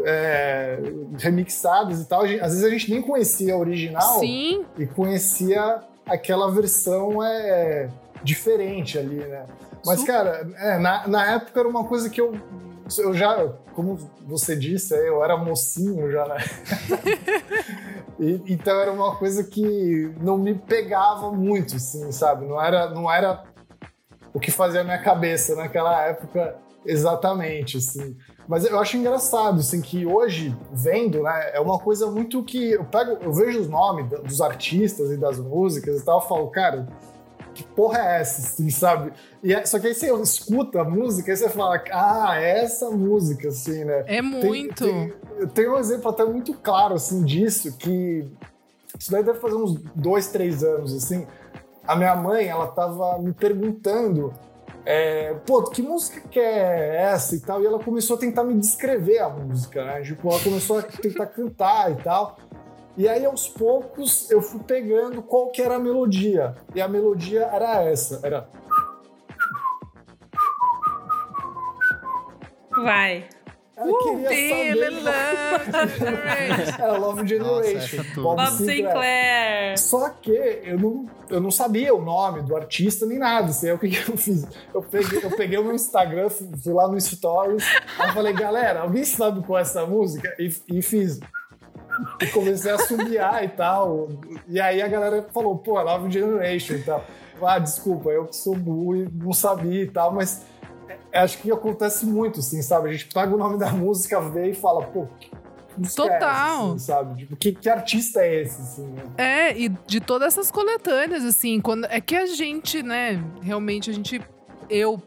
é, remixadas e tal. Às vezes a gente nem conhecia a original Sim. e conhecia aquela versão é, diferente ali, né? Mas, Super. cara, é, na, na época era uma coisa que eu, eu já, como você disse, eu era mocinho já, né? *laughs* E- então era uma coisa que não me pegava muito, assim, sabe? Não era, não era o que fazia a minha cabeça naquela época exatamente, assim. Mas eu acho engraçado, assim, que hoje, vendo, né, é uma coisa muito que eu pego, eu vejo os nomes dos artistas e das músicas e tal, eu falo, cara, que porra é essa, assim, sabe? E é- só que aí você escuta a música e você fala, ah, é essa música, assim, né? É Tem- muito. tem- eu tenho um exemplo até muito claro, assim, disso, que isso daí deve fazer uns dois, três anos, assim. A minha mãe, ela tava me perguntando, é, pô, que música que é essa e tal? E ela começou a tentar me descrever a música, né? Tipo, ela começou a tentar cantar e tal. E aí, aos poucos, eu fui pegando qual que era a melodia. E a melodia era essa, era... Vai. Ela queria Feeling saber. *laughs* love. Era Love Nossa, Generation. essa tudo. Bob Sinclair. Só que eu não, eu não sabia o nome do artista nem nada. Sei o que, que eu fiz. Eu peguei, eu peguei o meu Instagram, fui lá no Stories, aí eu falei, galera, alguém sabe qual é essa música? E, e fiz. E comecei a subiar e tal. E aí a galera falou, pô, Love Generation e tal. Ah, desculpa, eu que sou burro e não sabia e tal, mas é, acho que acontece muito, assim, sabe? A gente pega o nome da música, vê e fala, pô, é Total. assim, sabe? Tipo, que, que artista é esse, assim, né? É, e de todas essas coletâneas, assim, quando é que a gente, né, realmente a gente, eu,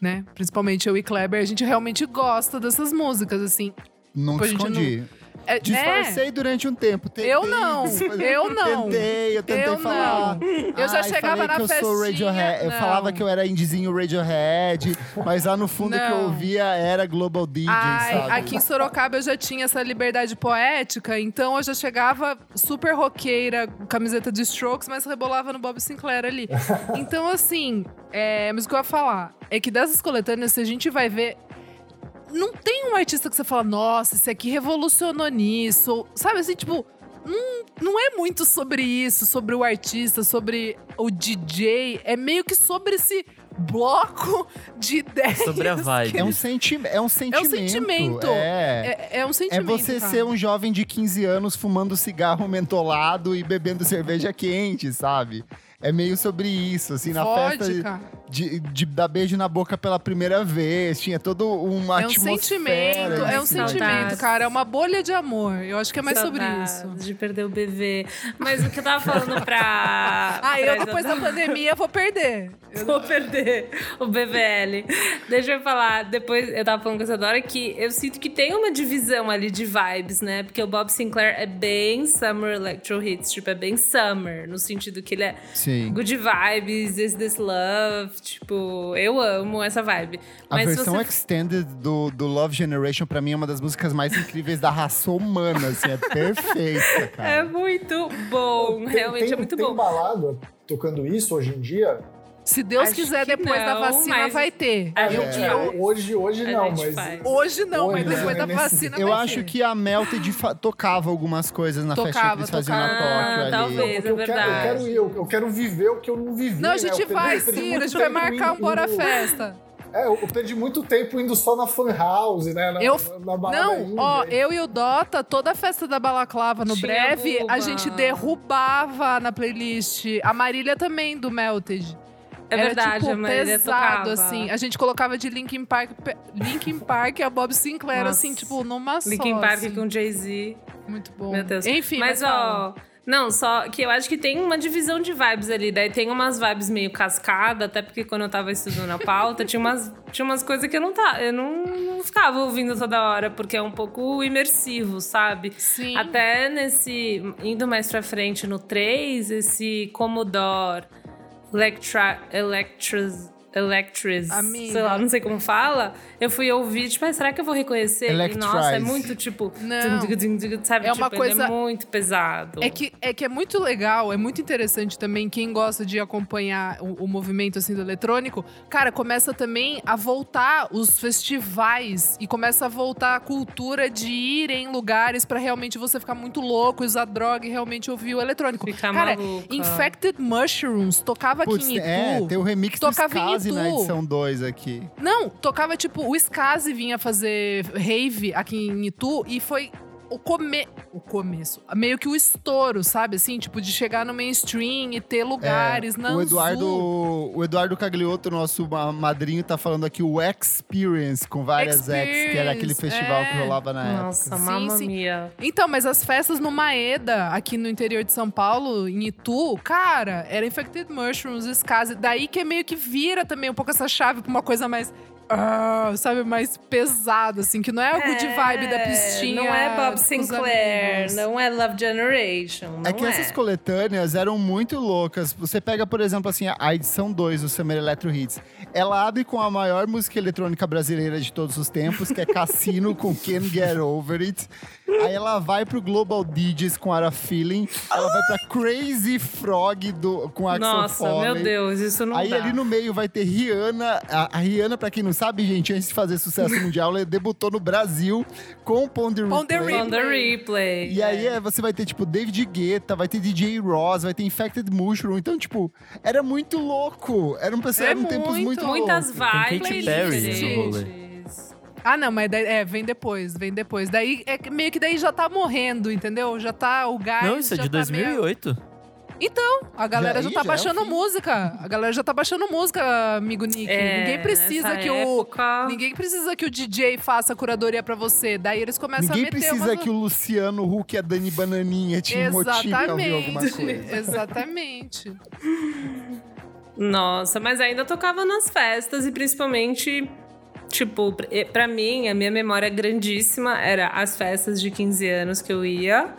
né, principalmente eu e Kleber, a gente realmente gosta dessas músicas, assim. A gente escondi. É, Disfarcei durante um tempo. Tentei, Eu não, eu *laughs* não. Tentei, eu tentei Eu falar. não. Eu já Ai, chegava na que eu sou festinha, Radiohead. Eu não. falava que eu era indizinho Radiohead, mas lá no fundo que eu Não. ouvia era Global DJ, Ai, sabe? aqui em Sorocaba eu já tinha essa liberdade poética, então eu já chegava super roqueira, camiseta de Strokes, mas rebolava no Bob Sinclair ali. *laughs* Então, assim, é, mas o que eu ia falar é que dessas coletâneas, se a gente vai ver. Não tem um artista que você fala, nossa, esse aqui revolucionou nisso. Sabe assim, tipo. Não, não é muito sobre isso, sobre o artista, sobre o DJ. É meio que sobre esse bloco de ideias. Sobre a vibe. É um, senti é um sentimento. sentimento. É. É, é um É sentimento. você cara. ser um jovem de 15 anos fumando cigarro mentolado e bebendo cerveja quente, sabe? É meio sobre isso, assim, na festa Vodka. de, de dar beijo na boca pela primeira vez. Tinha todo uma É um atmosfera. sentimento, é um assim. Sentimento, cara. É uma bolha de amor. Eu acho que é mais sobre Saudades isso. De perder o bebê. Mas o que eu tava falando pra. *laughs* Ah, pra eu depois da pandemia vou perder. Eu Vou perder *laughs* o BVL. Deixa eu falar, depois eu tava falando com a Isadora que eu sinto que tem uma divisão ali de vibes, né? Porque o Bob Sinclair é bem Summer Electro Hits, tipo, é bem Summer, no sentido que ele é Sim. Good vibes, is this love, tipo, eu amo essa vibe. A Mas versão você extended do, do Love Generation, pra mim, é uma das músicas mais incríveis da raça humana, assim, é perfeita, *laughs* cara. É muito bom, Tem- realmente tem, é muito tem bom. balada tocando isso hoje em dia? Se Deus Acho quiser, que depois da não, vacina mas vai ter. a Eu- eu- hoje, hoje A não, mas. faz. hoje não, Hoje, mas depois né, da vacina Eu vai acho ter. que a Melted fa- tocava algumas coisas na festinha que Tocava, eles faziam na tocava. Tóquio Ah, ali. talvez. Porque eu, é quero, eu verdade. quero ir, eu, eu quero viver o que eu não vivi. Não, a né? gente Eu perdi- vai sim, a gente vai marcar um Bora Festa. É, eu perdi muito tempo indo só na Fan House, né? Na, Eu- na balada Não, ó, eu e o Dota, toda a festa da Balaclava no Tinha breve, a gente derrubava na playlist. A Marília também, do Melted. É Era, verdade, tipo, a Marília pesado, tocava. assim. A gente colocava de Linkin Park, Linkin Park e a Bob Sinclair, Nossa. assim, tipo, numa só. Linkin Park assim. com Jay-Z. Muito bom. Meu Deus. Enfim, mas, fala. ó. Não, só que eu acho que tem uma divisão de vibes ali. Daí tem umas vibes meio cascada, até porque quando eu tava estudando a pauta, tinha umas, tinha umas coisas que eu não tava. Eu não, não ficava ouvindo toda hora, porque é um pouco imersivo, sabe? Sim. Até nesse. Indo mais pra frente no 3, esse Commodore Electra, Electros. Electris, Amiga. sei lá, não sei como fala. Eu fui ouvir, tipo, ah, será que eu vou reconhecer? E, nossa, é muito tipo, Não. sabe? É tipo, uma ele coisa- é muito pesado. É que, é que é muito legal, é muito interessante também quem gosta de acompanhar o, o movimento assim do eletrônico. Cara, começa também a voltar os festivais e começa a voltar a cultura de ir em lugares pra realmente você ficar muito louco, usar droga e realmente ouvir o eletrônico. Ficar Cara, maluca. Infected Mushrooms tocava Putz, aqui em Itu. é, tem o remix do Tocava em Skazi na edição 2 aqui. Não, tocava tipo, o Skazi vinha fazer rave aqui em Itu e foi o come... o começo, meio que o estouro, sabe? Assim, tipo, de chegar no mainstream e ter lugares, não É, o Eduardo, o Eduardo Cagliotto, nosso ma- madrinho, tá falando aqui o Experience com várias X, que era aquele Experience, festival que é. rolava na Nossa, época. mamma sim. mia. Então, mas as festas no Maeda, aqui no interior de São Paulo, em Itu, cara, era Infected Mushrooms, Skazi. Daí que é meio que vira também um pouco essa chave pra uma coisa mais. Ah, sabe, mais pesada, assim, que não é o good vibe da pistinha. Não é Bob Sinclair, não é Love Generation. Não É que essas coletâneas eram muito loucas. Você pega, por exemplo, assim, a edição 2 do Summer Electro Hits. Ela abre com a maior música eletrônica brasileira de todos os tempos, que é Cassino com Can't Get Over It. Aí ela vai pro Global DJs com Ara Feeling. Ela vai pra Crazy Frog do, com Axel Nossa, Foley. meu Deus, isso não Aí dá. ali no meio vai ter Rihanna. A, a Rihanna, pra quem não sabe, gente, antes de fazer sucesso mundial, ele debutou no Brasil com o Ponder On the Replay. On the replay. E aí é, você vai ter, tipo, David Guetta, vai ter DJ Ross, vai ter Infected Mushroom. Então, tipo, era muito louco. Eram pessoas, É eram tempos muito. muito Muitas loucos. vibes Katy Perry no rolê. diferentes. Ah, não, mas daí, é, vem depois, vem depois. Daí, é meio que daí já tá morrendo, entendeu? Já tá, o gás Não, isso é de tá meio- 2008. Então, a galera Já- já, tá ih, já é o baixando fim. música. A galera já tá baixando música, amigo Nick. É, ninguém precisa que o época- ninguém precisa que o DJ faça a curadoria pra você. Daí eles começam Ninguém a meter precisa umas... que o Luciano Huck e a Dani Bananinha te motivem a ouvir alguma Exatamente. coisa. *laughs* Exatamente. Nossa, mas ainda tocava nas festas e principalmente, tipo, pr- eh, pra mim, a minha memória grandíssima era as festas de 15 anos que eu ia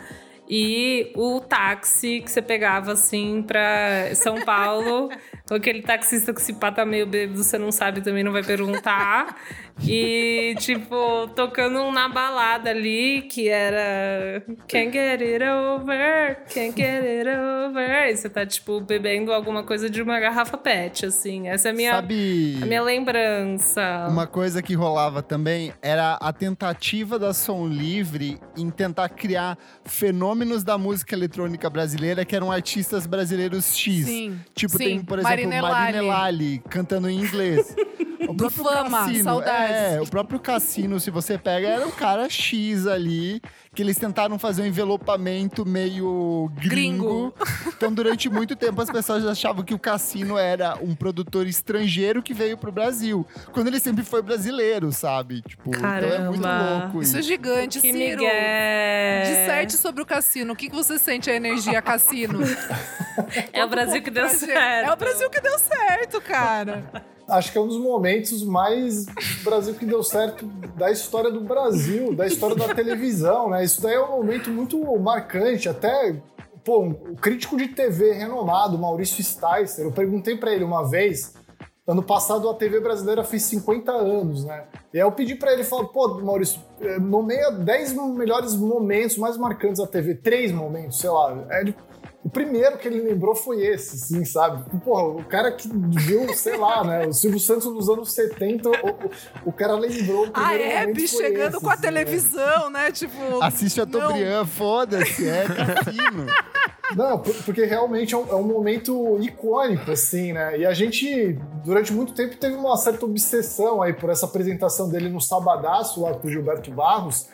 e o táxi que você pegava assim pra São Paulo. *laughs* aquele taxista que se pá tá meio bêbado, você não sabe também, não vai perguntar. E, tipo, tocando um na balada ali, que era Can't get it over, can't get it over. E você tá, tipo, bebendo alguma coisa de uma garrafa pet, assim. Essa é a minha, Sabe a minha lembrança. uma coisa que rolava também? Era a tentativa da Som Livre em tentar criar fenômenos da música eletrônica brasileira que eram artistas brasileiros X. Sim. Tipo, sim. tem, por exemplo, Marinelali. Marinelali cantando em inglês. *laughs* O Do Fama, saudades. É, o próprio Cassino, se você pega, era um cara X ali, que eles tentaram fazer um envelopamento meio gringo. Gringo. Então, durante muito tempo, as pessoas achavam que o Cassino era um produtor estrangeiro que veio pro Brasil. Quando ele sempre foi brasileiro, sabe? Tipo, então é muito Caramba. louco Isso isso. é gigante, Que Ciro. migué. Disserte sobre o cassino. O que, que você sente a energia cassino? *laughs* É o Brasil que deu certo. É o Brasil que deu certo, cara. Acho que é um dos momentos mais Brasil que deu certo da história do Brasil, da história da televisão, né? Isso daí é um momento muito marcante, até pô, um- crítico de TV renomado, Maurício Sticer, eu perguntei pra ele uma vez, ano passado a TV brasileira fez 50 anos, né? E aí eu pedi pra ele, falei, pô, Maurício, eh, nomeia 10 melhores momentos mais marcantes da TV, três momentos, sei lá. É, ele- o primeiro que ele lembrou foi esse, sim, sabe? Porra, o cara que viu, sei lá, né? O Silvio Santos nos anos 70, o, o, o cara lembrou. O A Hebe chegando esse, com a assim, né? televisão, né? Tipo. Assiste a não. Tobrian, foda-se, é Cassino. Não, por- porque realmente é um, é um momento icônico, assim, né? E a gente, durante muito tempo, teve uma certa obsessão aí por essa apresentação dele no Sabadaço, lá com o Gilberto Barros.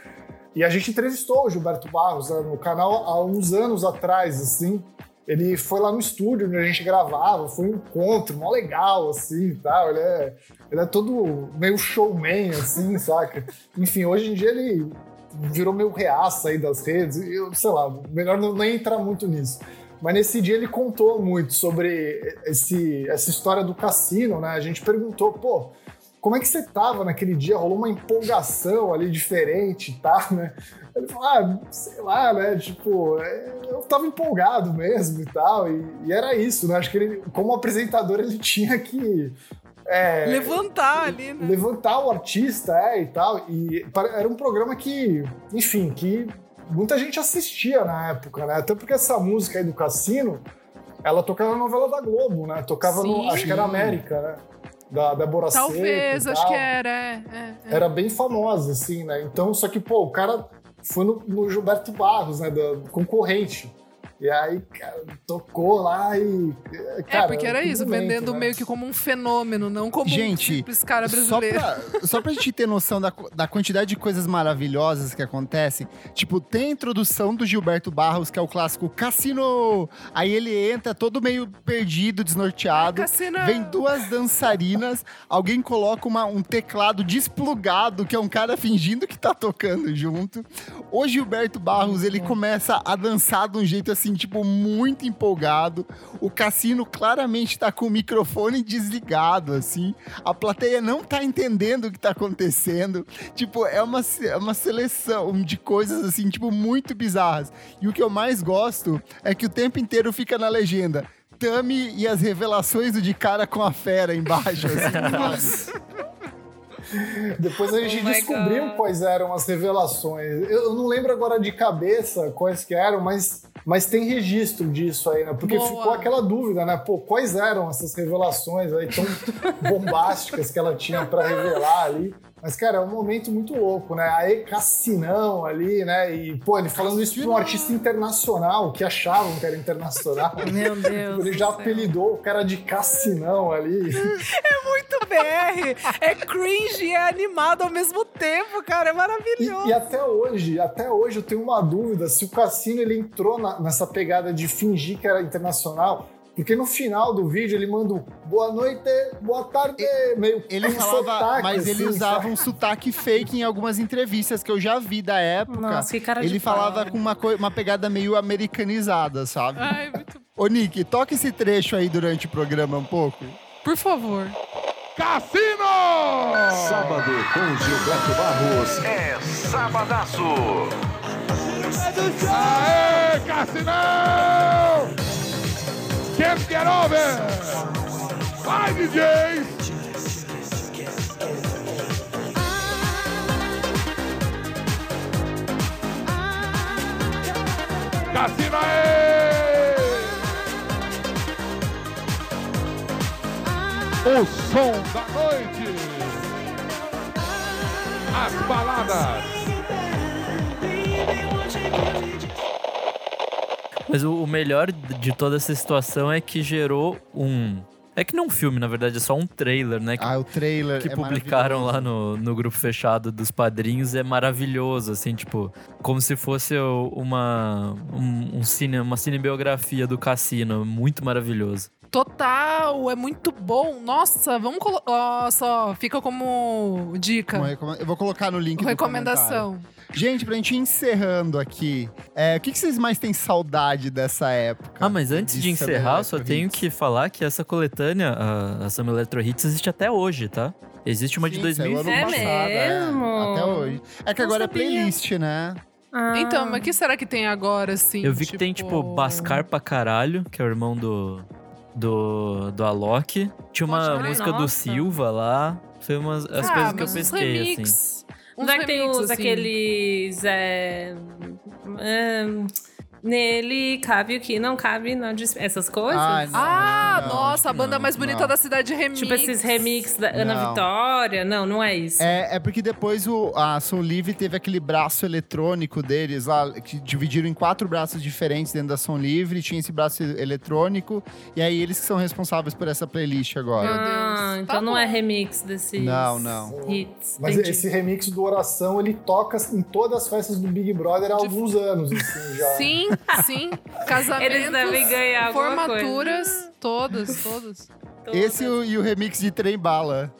E a gente entrevistou o Gilberto Barros né, no canal há uns anos atrás, assim. Ele foi lá no estúdio onde a gente gravava, foi um encontro mó legal, assim, tal. Ele é, ele é todo meio showman, assim, *laughs* saca? Enfim, hoje em dia ele virou meio reaça aí das redes, eu, sei lá, melhor não nem entrar muito nisso. Mas nesse dia ele contou muito sobre esse, essa história do cassino, né? A gente perguntou, pô, como é que você tava naquele dia? Rolou uma empolgação ali diferente e tal, né? Ele falou, ah, sei lá, né? Tipo, é, eu tava empolgado mesmo e tal. E, e era isso, né? Acho que ele, como apresentador, ele *laughs* tinha que. é, Levantar ali, né? levantar o artista, é, e tal. E era um programa que, enfim, que muita gente assistia na época, né? Até porque essa música aí do Cassino, ela tocava na novela da Globo, né? Tocava no, Sim. acho que era América, né? Da Débora Talvez, acho que era. É, é, é. Era bem famosa, assim, né? Então, só que, pô, o cara foi no, no Gilberto Barros, né? Da concorrente. E aí, cara, tocou lá e. É, Cara, porque era que isso, momento, vendendo né? meio que como um fenômeno, não como um Gente, simples cara Só brasileiro. pra, só pra gente ter noção da, da quantidade de coisas maravilhosas que acontecem, tipo, tem a introdução do Gilberto Barros, que é o clássico Cassino! Aí ele entra todo meio perdido, desnorteado. Cassino! Vem duas dançarinas, alguém coloca uma- um teclado desplugado, que é um cara fingindo que tá tocando junto. O Gilberto Barros, ele começa a dançar de um jeito assim, tipo, muito empolgado. O Cassino claramente tá com o microfone desligado, assim. A plateia não tá entendendo o que tá acontecendo. Tipo, é uma, é uma seleção de coisas, assim, tipo, muito bizarras. E o que eu mais gosto é que o tempo inteiro fica na legenda. Tami e as revelações do de cara com a fera embaixo. Assim? *laughs* *laughs* *laughs* Depois a gente Oh descobriu God. quais eram as revelações. Eu não lembro agora de cabeça quais que eram, mas Mas tem registro disso aí, né? Porque Boa. ficou aquela dúvida, né? Pô, quais eram essas revelações aí tão *laughs* bombásticas que ela tinha pra revelar ali? Mas, cara, é um momento muito louco, né? Aí, Cassinão ali, né? E, pô, ele falando isso pra um artista internacional, que achavam que era internacional. *laughs* Meu Deus. Ele já apelidou o cara de Cassinão ali. Muito BR. É cringe e é animado ao mesmo tempo, cara. É E, maravilhoso. e até hoje, até hoje eu tenho uma dúvida se o Cassino ele entrou na- nessa pegada de fingir que era internacional. Porque no final do vídeo ele manda um boa noite, boa tarde, meio Ele com falava, sotaque, mas ele assim, usava sabe? um sotaque fake em algumas entrevistas que eu já vi da época. Nossa, que cara de ele falava pau. com uma, uma pegada meio americanizada, sabe? Ai, muito. Ô, Nick, toca esse trecho aí durante o programa um pouco. Por favor. Sábado com Gilberto Barros é Sabadaço. Aê, Cassinão! Can't get over! Vai, DJ! Cassino, aê! O som da noite! As baladas! Mas o, o melhor de toda essa situação é que gerou um. É que não um filme, na verdade, é só um trailer, né? Que, Ah, o trailer que é publicaram lá no, no grupo fechado dos padrinhos é maravilhoso, assim, tipo, como se fosse uma, um, um cine, uma cinebiografia do cassino. Muito maravilhoso. Total, é muito bom. Nossa, vamos colocar. Ó, só, fica como dica. Uma recome- Eu vou colocar no link do Recomendação. Gente, pra gente ir encerrando aqui, é, o que, que vocês mais têm saudade dessa época? Ah, mas antes de Summer encerrar, eu só tenho que falar que essa coletânea, a, a Summer Electro Hits, existe até hoje, tá? Existe uma de Sim, ano 2020. É passado, mesmo? Até hoje. É que Não agora sabia. é playlist, né? Ah. Então, mas o que será que tem agora, assim? Eu vi que tem, tipo, Bascar pra caralho, que é o irmão do. do. do Alok. Tinha uma Poxa, música do. Silva lá. Foi umas as ah, coisas que eu mas uns pesquei, assim. Uns Não é que tem os, assim. aqueles. É, hum, nele cabe o que não cabe, não essas coisas? Ai, não. Ah, Não, nossa, a banda não, mais bonita não. da cidade remix. Tipo esses remix da Ana Não. Vitória? Não, não é isso. É, é porque depois o, a Som Livre teve aquele braço eletrônico deles lá, que dividiram em quatro braços diferentes dentro da Som Livre, tinha esse braço eletrônico, e aí eles que são responsáveis por essa playlist agora. Meu Deus. Ah, então Tá não é bom. remix desses Não, não. hits. Mas Entendi. esse remix do Oração, ele toca em todas as festas do Big Brother há alguns anos, assim, já. Sim, sim. *laughs* Casamentos, Eles devem ganhar formaturas, todas, todas. *laughs* Todas. Esse e o, e o remix de Trem Bala.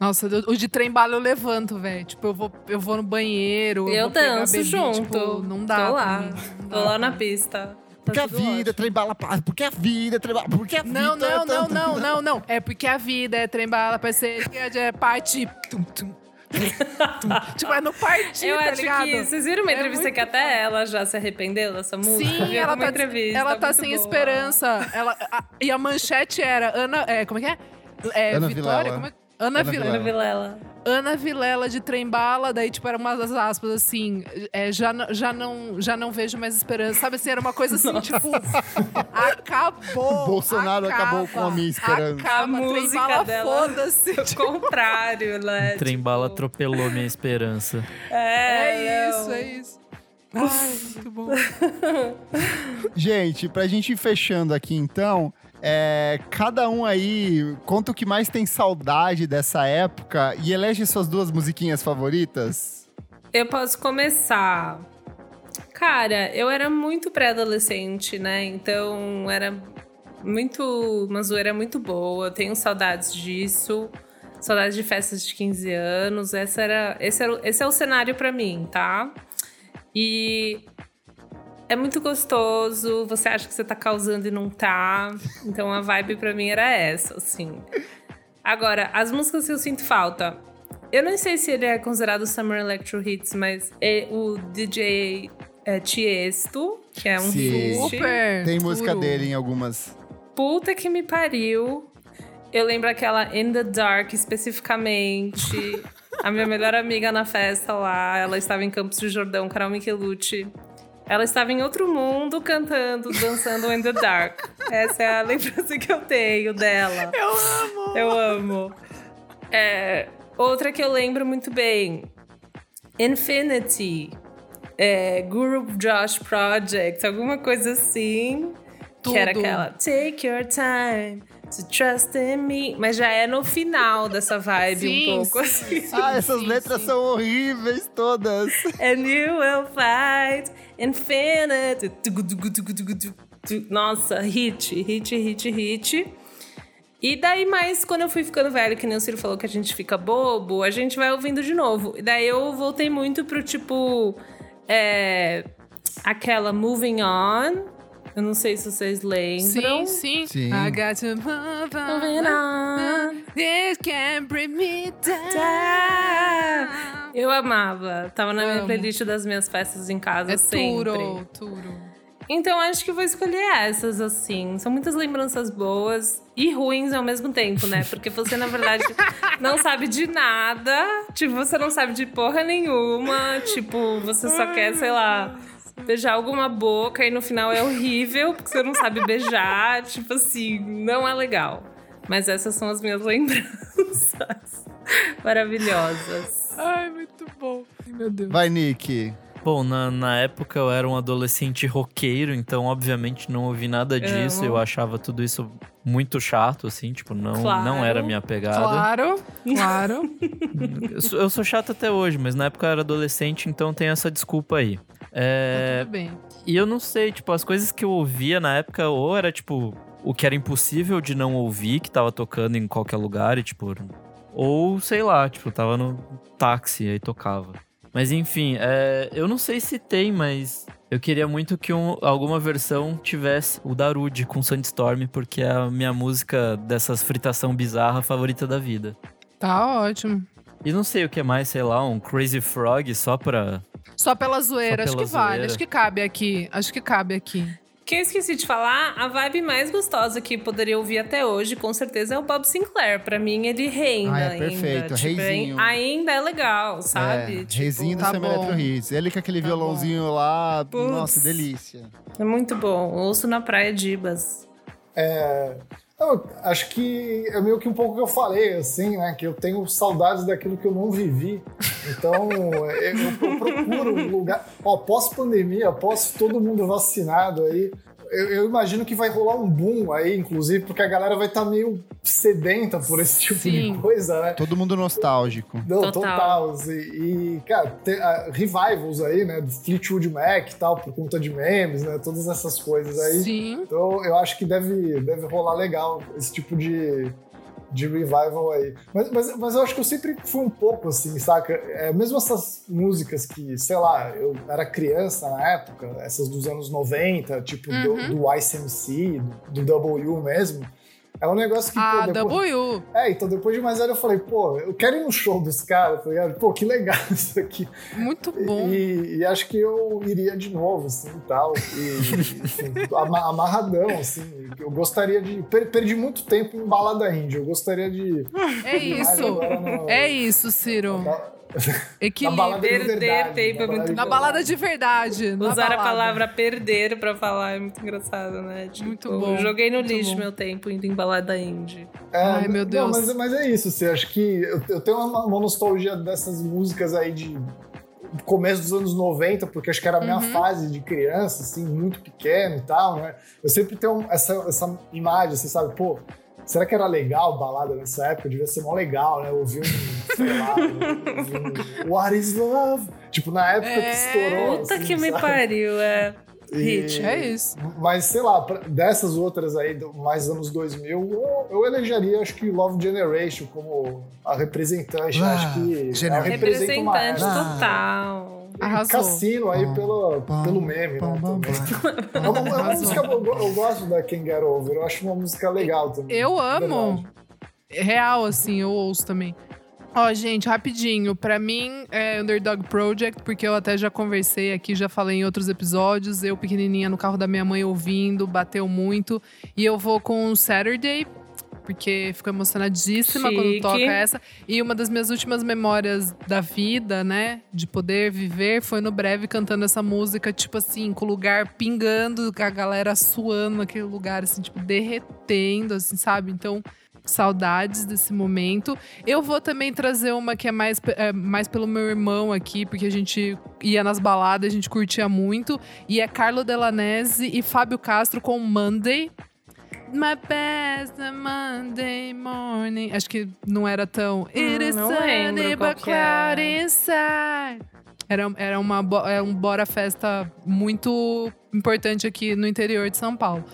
Nossa, o de trem bala eu levanto, velho. Tipo, eu vou, eu vou no banheiro. Eu vou pegar danço bebida, junto. Tipo, não dá. Tô lá. mim, não Tô dá lá na pista. Tá Porque a tudo vida, ótimo. Trem Bala, passa, porque a vida, Trem Bala, porque a vida... Não, não, não, tanto- não, não, não. É porque a vida é trem bala, parceiro. que É parte. Tum, tum, tum. Tipo, é no partir, Eu tá acho ligado? que. Vocês viram uma É entrevista que até ela já se arrependeu dessa música? Sim, *laughs* ela tá, entrevista. ela tá sem boa. esperança. Ela, a- e a manchete era Ana. É, como é que é? É, Ana Vitória? Vilela. Como é? Ana, Ana Vilela. Ana Vilela. Ana Vilela de Trembala, daí, tipo, era umas das aspas assim, é, já, já, não, já não vejo mais esperança. Sabe assim, era uma coisa assim, tipo, acabou. Bolsonaro acaba, acabou com a minha esperança. Acaba, A música Trembala, dela. foda-se. O contrário, *laughs* né? Trem bala Tipo, atropelou minha esperança. É, É isso, é isso. Ai, muito bom. Gente, pra gente ir fechando aqui então, é, cada um aí conta o que mais tem saudade dessa época e elege suas duas musiquinhas favoritas. Eu posso começar. Cara, eu era muito pré-adolescente, né? Então era muito. Uma zoeira muito boa. Tenho saudades disso. Saudades de festas de 15 anos. Essa era, esse, era, esse é o cenário pra mim, tá? E é muito gostoso. Você acha que você tá causando e não tá. Então a vibe pra mim era essa, assim. Agora, as músicas que eu sinto falta. Eu não sei se ele é considerado Summer Electro Hits, mas é o DJ é, Tiesto, que é um Sim. Super. Tem música puro. dele em algumas. Puta que me pariu. Eu lembro aquela In the Dark especificamente. *laughs* A minha melhor amiga na festa lá, ela estava em Campos de Jordão, Carol Michelucci. Ela estava em outro mundo cantando, dançando in the dark. Essa é a lembrança que eu tenho dela. Eu amo! Eu amo. É, outra que eu lembro muito bem: Infinity. É, Guru Josh Project, alguma coisa assim. Que era Tudo. aquela Take your time to trust in me. Mas já é no final dessa vibe Sim, um pouco sim, assim. Ah, essas sim, letras sim. são horríveis todas. And you will fight infinite. Nossa, hit, hit, hit, hit. E daí, mais quando eu fui ficando velho, que nem o Ciro falou que a gente fica bobo, a gente vai ouvindo de novo. E daí eu voltei muito pro tipo. É, aquela Moving On. Eu não sei se vocês lembram. Sim, sim. Sim. I got to move on. Moving on. This can bring me down. Eu amava. Tava na minha Amo. playlist das minhas festas em casa É sempre. turo, turo. Então acho que vou escolher essas, assim. São muitas lembranças boas e ruins ao mesmo tempo, né? Porque você, na verdade, *laughs* não sabe de nada. Tipo, você não sabe de porra nenhuma. Tipo, você só quer, sei lá, beijar alguma boca e no final é horrível, porque você não sabe beijar. *laughs* Tipo assim, não é legal. Mas essas são as minhas lembranças *laughs* maravilhosas. Ai, muito bom. Ai, Meu Deus. Vai, Nick. Bom, na, na época eu era um adolescente roqueiro, então obviamente não ouvi nada disso. Amo. Eu achava tudo isso muito chato, assim, tipo, não, Claro. não era a minha pegada. Claro, claro. Eu, sou, eu sou chato até hoje, mas na época eu era adolescente, então tem essa desculpa aí. Tá É, tudo bem. e eu não sei, tipo, as coisas que eu ouvia na época, ou era, tipo, o que era impossível de não ouvir, que tava tocando em qualquer lugar, e, tipo, ou sei lá, tipo, tava no táxi e aí tocava. Mas enfim, é, eu não sei se tem, mas eu queria muito que um- alguma versão tivesse o Darude com Sandstorm, porque é a minha música dessas fritação bizarra favorita da vida. Tá ótimo. E não sei o que mais, sei lá, um Crazy Frog só pra. Só pela zoeira, Só acho pela que vale. zoeira. Acho que cabe aqui. Acho que cabe aqui. Que eu esqueci de falar, a vibe mais gostosa que poderia ouvir até hoje, com certeza, é o Bob Sinclair. Pra mim, ele reina Ah, é ainda. perfeito, Tipo, reizinho. ainda é legal, sabe? É, Tipo, Reizinho do tá bom. Electro Hits. Ele com aquele Tá violãozinho lá. Putz. Nossa, delícia. É muito bom. Ouço na praia de Ibas. É, eu acho que é meio que um pouco o que eu falei, assim, né? Que eu tenho saudades daquilo que eu não vivi. Então, *laughs* eu, eu procuro um lugar. Ó, pós-pandemia, pós todo mundo vacinado aí. Eu, eu imagino que vai rolar um boom aí, inclusive, porque a galera vai estar meio sedenta por esse tipo Sim. de coisa, né? Todo mundo nostálgico. Não, Total. total. E, e, cara, tem, ah, revivals aí, né? Do Fleetwood Mac e tal, por conta de memes, né? Todas essas coisas aí. Sim. Então eu acho que deve, deve rolar legal esse tipo de, de revival aí. Mas, mas, mas eu acho que eu sempre fui um pouco assim, saca? É, mesmo essas músicas que, sei lá, eu era criança na época, essas dos anos 90, tipo do, do ICMC, do, do W mesmo. É um negócio que. A pô, depois, W. é, então depois de mais velho eu falei, pô, eu quero ir no show dos caras, tá ligado? Pô, que legal *laughs* isso aqui. Muito bom. E, e acho que eu iria de novo, assim, e tal. E, enfim, *laughs* ama- amarradão, assim. Eu gostaria de... per- perdi muito tempo em balada índia. Eu gostaria de... É isso. no- É isso, Ciro. Na balada Equilíbrio. de Perder verdade. tempo é na muito Na balada de verdade. Usar a palavra perder pra falar é muito engraçado, né? Tipo, Muito bom, Joguei no lixo bom. meu tempo indo em balada indie. É, Ai, meu Deus. Não, mas, mas é isso, assim, acho que eu, eu tenho uma, uma nostalgia dessas músicas aí de começo dos anos 90, porque acho que era a minha Uhum. fase de criança, assim, muito pequeno e tal, né? Eu sempre tenho essa, essa imagem, você sabe, pô, será que era legal balada nessa época? Devia ser mó legal, né? Ouvir um, sei lá, ouvir um What is Love? Tipo, na época É, que estourou. Puta assim, que me sabe? pariu, é. E- Hit. É isso. Mas, sei lá, dessas outras aí, mais anos 2000, eu, eu elegeria, acho que Love Generation como a representante. Ah, acho que uma Representante. Ah. total. Arrasou. Cassino aí pelo, pam, pelo meme, pam, né? pam. *laughs* É uma, é uma música que eu, eu gosto da Can't Get Over. Eu acho uma música legal também. Eu amo. verdade. Real, assim, eu ouço também. Ó, gente, rapidinho. Pra mim é Underdog Project, porque eu até já conversei aqui, já falei em outros episódios. Eu, pequenininha, no carro da minha mãe ouvindo, bateu muito. E eu vou com Saturday. porque fico emocionadíssima Chique. quando toca essa. E uma das minhas últimas memórias da vida, né, de poder viver, foi no breve cantando essa música, tipo assim, com o lugar pingando, a galera suando naquele lugar, assim, tipo, derretendo, assim, sabe? Então, saudades desse momento. Eu vou também trazer uma que é mais, é, mais pelo meu irmão aqui, porque a gente ia nas baladas, a gente curtia muito. E é Carlo Delanese e Fábio Castro com Monday. My best Monday morning. Acho que não era tão. It is sunny but que cloudy inside. Era, era uma, é um bora festa muito importante aqui no interior de São Paulo.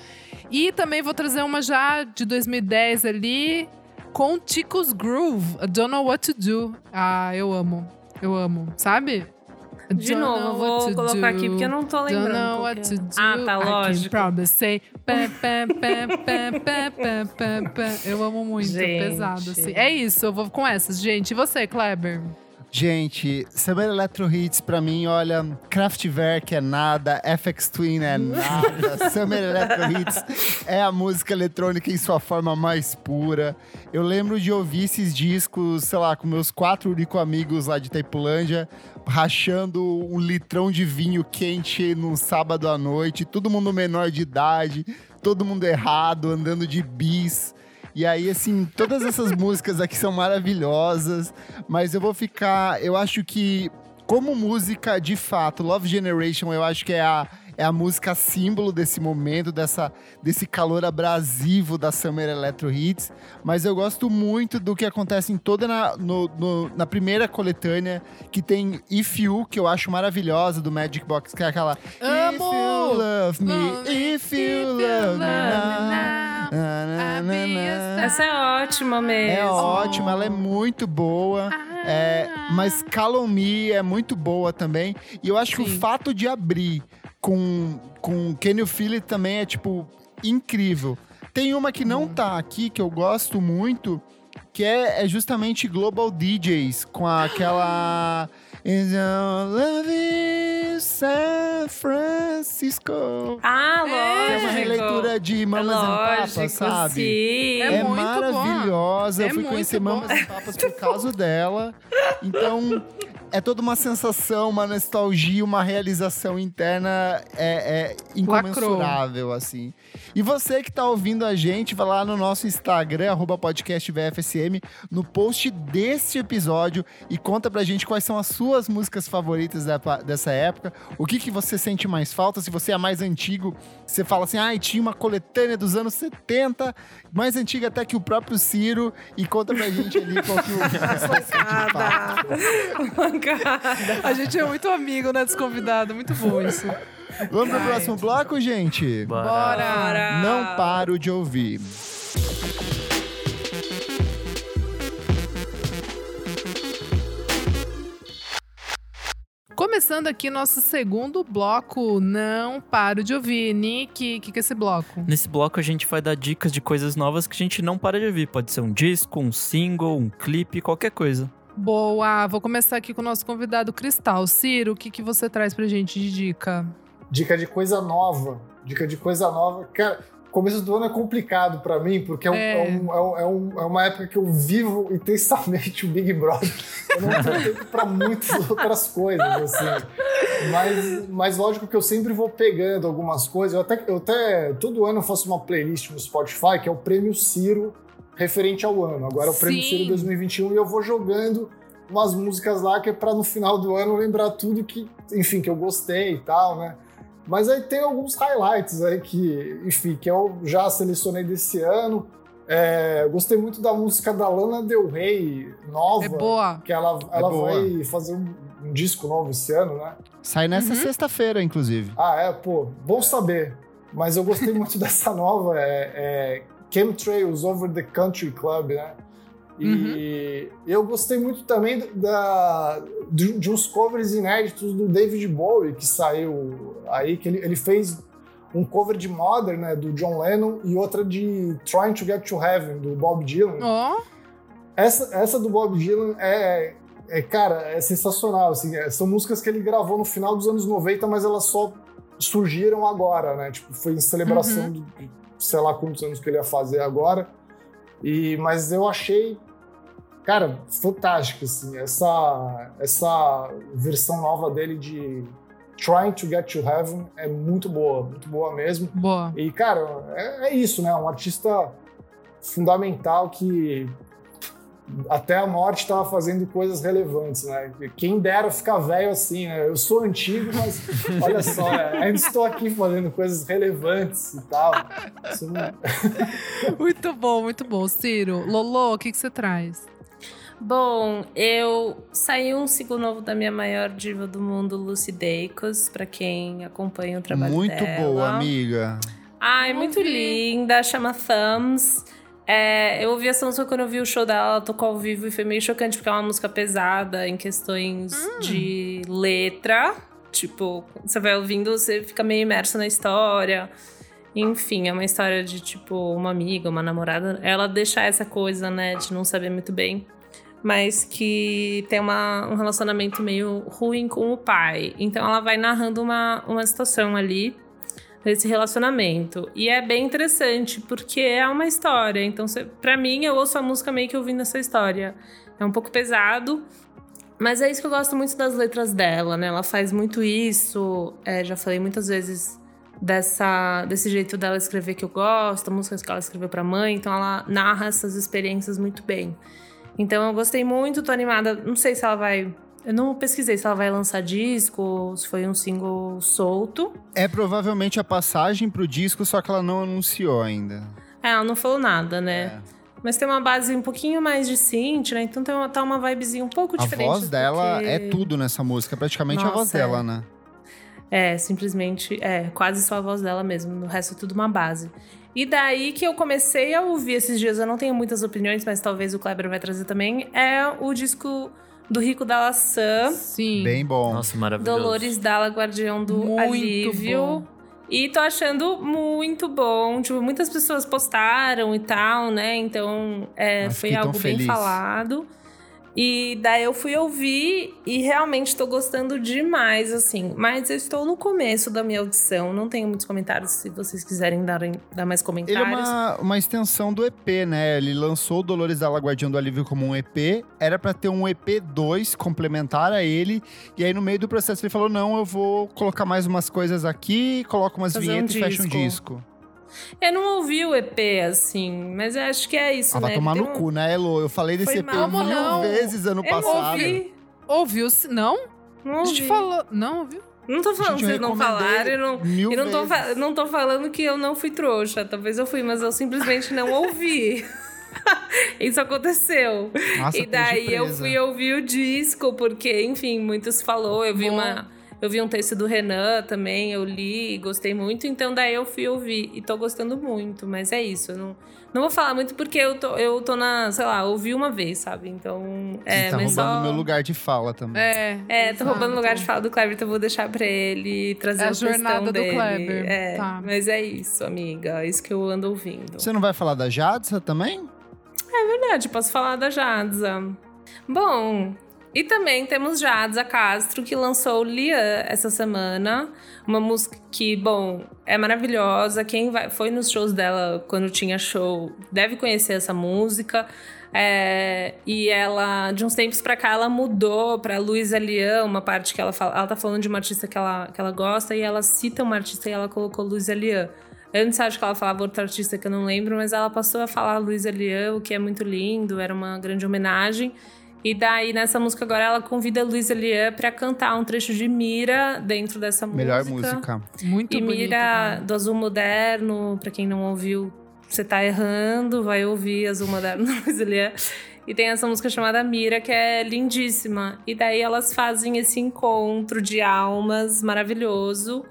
E também vou trazer uma já de 2010 ali, com Tico's Groove. I don't know what to do. Ah, eu amo. Eu amo. Sabe? De don't novo, know eu vou colocar aqui do. porque eu não tô Don't lembrando. know qual what é. to do. Ah, tá, I can lógico. probably say. pá, pá, pá. Eu amo muito, Gente. pesado assim. É isso, eu vou com essas, gente. E você, Kleber? Gente, Summer Electro Hits pra mim, olha, Kraftwerk é nada, FX Twin é nada, *laughs* Summer Electro Hits é a música eletrônica em sua forma mais pura. Eu lembro de ouvir esses discos, sei lá, com meus quatro únicos amigos lá de Taipulândia, rachando um litrão de vinho quente num sábado à noite, todo mundo menor de idade, todo mundo errado, andando de bis. E aí, assim, todas essas músicas aqui são maravilhosas, mas eu vou ficar. Eu acho que, como música de fato, Love Generation, eu acho que é a, é a música símbolo desse momento, dessa, desse calor abrasivo da Summer Electro Hits. Mas eu gosto muito do que acontece em toda na, no- no- na primeira coletânea, que tem If You, que eu acho maravilhosa, do Magic Box, que é aquela. If Amo! you love me, if you love me now. Essa é ótima mesmo. É ótima, ela é muito boa. É, mas Me é muito boa também. E eu acho que o Sim. fato de abrir com, com Feel It também é, tipo, incrível. Tem uma que não tá aqui, que eu gosto muito, que é, é justamente Global DJs, com aquela... *gasps* *gasps* Is your love in San Francisco. Ah, lógico. É uma releitura de Mamas and Papas, sabe? Sim. É É, maravilhosa. boa. Eu fui É conhecer Mamas e Papas por causa dela. Então, é toda uma sensação, uma nostalgia, uma realização interna é, é incomensurável, assim. E você que tá ouvindo a gente, vai lá no nosso Instagram, arroba podcast VFSM, no post deste episódio e conta pra gente quais são as suas músicas favoritas da- dessa época, o que, que você sente mais falta, se você é mais antigo, você fala assim, ah, tinha uma coletânea dos anos 70, mais antiga até que o próprio Ciro, e conta pra gente ali qual que o *laughs* que você sente falta. *laughs* A gente é muito amigo, né, dos convidados. Muito bom isso. Vamos pro próximo bloco, gente? Bora! Não paro de ouvir. Começando aqui nosso segundo bloco, não paro de ouvir. Nick, o que, que é esse bloco? Nesse bloco a gente vai dar dicas de coisas novas que a gente não para de ouvir. Pode ser um disco, um single, um clipe, qualquer coisa. Boa, vou começar aqui com o nosso convidado Cristal. Ciro, o que, que você traz pra gente de dica? Dica de coisa nova. Dica de coisa nova. Cara, começo do ano é complicado pra mim, porque é, um- É. é é um- é um- é uma época que eu vivo intensamente *laughs* o Big Brother. Eu não tenho tempo pra muitas *laughs* outras coisas, assim. Mas, mas lógico que eu sempre vou pegando algumas coisas. Eu até, eu até todo ano eu faço uma playlist no Spotify, que é o Prêmio Ciro referente ao ano. Agora é o Prêmio Sim. Ciro 2021 e eu vou jogando umas músicas lá que é pra no final do ano lembrar tudo que, enfim, que eu gostei e tal, né? Mas aí tem alguns highlights aí que, enfim, que eu já selecionei desse ano. É, gostei muito da música da Lana Del Rey, nova. É boa. Que ela, ela boa. vai fazer um, um disco novo esse ano, né? Sai nessa sexta-feira, inclusive. Ah, é, pô, bom saber. Mas eu gostei muito *laughs* dessa nova, é, é Chemtrails Over the Country Club, né? E eu gostei muito também da, de, de uns covers inéditos do David Bowie, que saiu aí, que ele, ele fez um cover de Mother, né, do John Lennon, e outra de Trying to Get to Heaven, do Bob Dylan. Ó, Essa, essa do Bob Dylan é, é, cara, é sensacional. Assim, é- são músicas que ele gravou no final dos anos 90, mas elas só surgiram agora, né? Tipo, foi em celebração Uhum. de, de sei lá quantos anos que ele ia fazer agora. E, mas eu achei, cara, fantástico, assim, essa, essa versão nova dele de Trying to Get to Heaven é muito boa, muito boa mesmo. Boa. E, cara, é, é isso, né? Um artista fundamental que até a morte estava fazendo coisas relevantes, né? Quem dera ficar velho assim, né? Eu sou antigo, mas *laughs* olha só, né? ainda estou aqui fazendo coisas relevantes e tal. Não- *laughs* Muito bom, muito bom. Ciro, Lolo, o que, que você traz? Bom, eu saí um single novo da minha maior diva do mundo, Lucy Dacus, pra quem acompanha o trabalho Muito dela. boa, amiga. Ai, muito linda, chama Thumbs. É, eu ouvi essa música quando eu vi o show dela, ela tocou ao vivo e foi meio chocante, porque é uma música pesada em questões de letra. Tipo, você vai ouvindo, você fica meio imerso na história. Enfim, é uma história de, tipo, uma amiga, uma namorada. Ela deixa essa coisa, né, de não saber muito bem. Mas que tem uma, um relacionamento meio ruim com o pai. Então ela vai narrando uma, uma situação ali desse relacionamento. E é bem interessante, porque é uma história. Então, pra mim, eu ouço a música meio que ouvindo essa história. É um pouco pesado, mas é isso que eu gosto muito das letras dela, né? Ela faz muito isso. É, já falei muitas vezes dessa, desse jeito dela escrever que eu gosto, músicas que ela escreveu pra mãe. Então, ela narra essas experiências muito bem. Então, eu gostei muito, tô animada. Não sei se ela vai. Eu não pesquisei se ela vai lançar disco, ou se foi um single solto. É provavelmente a passagem pro disco, só que ela não anunciou ainda. É, ela não falou nada, né? É. Mas tem uma base um pouquinho mais de synth, né? Então tem uma, tá uma vibezinha um pouco A diferente. voz do é que- é tudo nessa música, praticamente a voz Nossa, dela, é. né? É, simplesmente, é, quase só a voz dela mesmo. O resto é tudo uma base. E daí que eu comecei a ouvir esses dias, eu não tenho muitas opiniões, mas talvez o Kleber vai trazer também, é o disco do Rico da Laçã, Sim. Bem bom. Nossa, maravilhoso. Dolores Dalla, Guardião do Muito Alívio. bom. E tô achando muito bom. Tipo, muitas pessoas postaram e tal, né? Então, é, foi algo bem feliz. falado. E daí eu fui ouvir e realmente tô gostando demais, assim. Mas eu estou no começo da minha audição, não tenho muitos comentários. Se vocês quiserem dar, dar mais Ele é comentários. uma, uma extensão do EP, né? Ele lançou o Dolores da Guardião do Alívio como um EP. Era pra ter um EP 2 complementar a ele. E aí, no meio do processo, ele falou: não, eu vou colocar mais umas coisas aqui, coloco umas Fazer um vinhetas e fecha um disco. Eu não ouvi o EP, assim, mas eu acho que é isso, Ah, né? vai tomar Tem no um- cu, né, Elo? Eu falei desse Foi EP mal, mil não. vezes ano Eu não passado. ouvi. Ouviu? se- Não? Não A ouvi. gente falou. Não, ouviu? Não tô falando que eu vocês não falaram, eu não, mil e não tô, não tô falando que eu não fui trouxa. Talvez eu fui, mas eu simplesmente não ouvi. *laughs* Isso aconteceu. Nossa, e daí eu fui ouvir o disco, porque, enfim, muitos falou. Eu vi Bom. uma. Eu vi um texto do Renan também, eu li, gostei muito, então daí eu fui ouvir e tô gostando muito, mas é isso. Eu não, não vou falar muito porque eu tô, eu tô na, sei lá, ouvi uma vez, sabe? Então. É, Você tá mas roubando só. meu lugar de fala também. É. É, tô roubando o lugar de fala do Kleber, então eu vou deixar pra ele trazer É a jornada do dele. Kleber, É, tá. mas é isso, amiga. É isso que eu ando ouvindo. Você não vai falar da Jadsa também? Verdade, posso falar da Jadza. Bom, e também temos Jadza Castro, que lançou Lian essa semana. Uma música que, bom, é maravilhosa. Quem vai, foi nos shows dela quando tinha show deve conhecer essa música. É, e ela, de uns tempos pra cá, ela mudou pra Luísa Lian, uma parte que ela fala. Ela tá falando de uma artista que ela, que ela gosta e ela cita uma artista e ela colocou Luísa Lian. Antes acho que ela falava outra artista que eu não lembro, mas ela passou a falar Luísa Lian, o que é muito lindo, era uma grande homenagem. E daí, nessa música agora, ela convida a Luísa Lian pra cantar um trecho de Mira dentro dessa Melhor música. música. Muito E bonito. Mira né? do Azul Moderno, pra quem não ouviu, você tá errando, vai ouvir Azul Moderno *laughs* da Luísa Lian. E tem essa música chamada Mira, que é lindíssima. E daí elas fazem esse encontro de almas maravilhoso.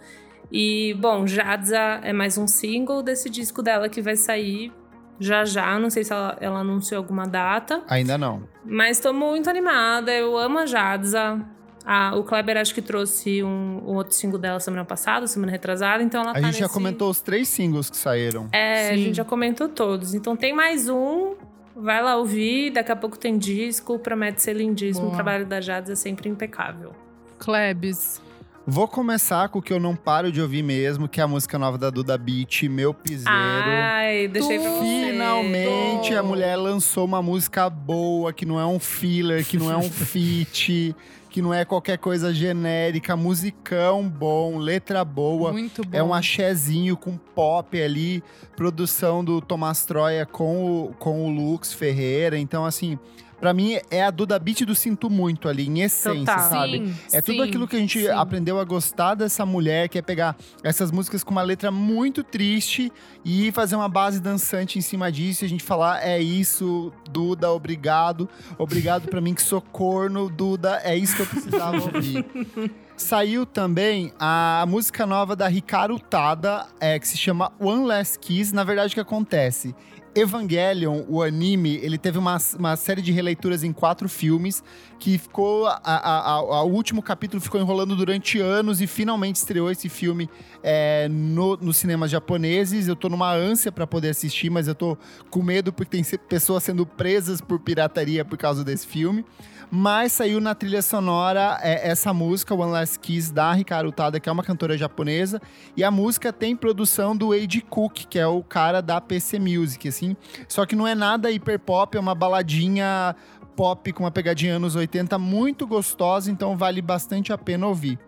E, bom, Jadza é mais um single desse disco dela que vai sair já já. Não sei se ela, ela anunciou alguma data. Ainda não. Mas tô muito animada, eu amo a Jadza. Ah, o Kleber acho que trouxe um, um outro single dela semana passada, semana retrasada, então ela A tá gente já nesse- comentou os três singles que saíram. É, a Sim. gente já comentou todos. Então tem mais um, vai lá ouvir, daqui a pouco tem disco, promete ser lindíssimo. Boa. O trabalho da Jadza é sempre impecável. Klebs. Vou começar com o que eu não paro de ouvir mesmo, que é a música nova da Duda Beat, Meu Piseiro. Ai, deixei pra você. Finalmente a mulher lançou uma música boa, que não é um filler, que não é um *laughs* feat, que não é qualquer coisa genérica, musicão bom, letra boa. Muito bom. É um axézinho com pop ali, produção do Tomás Troia com o, com o Lux Ferreira. Então, assim, pra mim é a Duda Beat do Sinto Muito ali, em essência, Total. sabe? Sim, É tudo sim, aquilo que a gente sim. aprendeu a gostar dessa mulher, que é pegar essas músicas com uma letra muito triste e fazer uma base dançante em cima disso. E a gente falar, é isso, Duda, obrigado. Obrigado pra mim que sou corno, Duda, é isso que eu precisava ouvir. *laughs* Saiu também a música nova da Ricardo Tada, é, que se chama One Last Kiss. Na verdade, o que acontece? Evangelion, o anime, ele teve uma, uma série de releituras em quatro filmes que ficou. A, o último capítulo ficou enrolando durante anos e finalmente estreou esse filme é, no, nos cinemas japoneses. Eu tô numa ânsia pra poder assistir, mas eu tô com medo porque tem pessoas sendo presas por pirataria por causa desse filme. Mas saiu na trilha sonora é, essa música, One Last Kiss, da Hikaru Tada, que é uma cantora japonesa. E a música tem produção do Eiji Cook, que é o cara da PC Music, assim. Só que não é nada hiper pop, é uma baladinha pop com uma pegadinha anos 80 muito gostosa, então vale bastante a pena ouvir.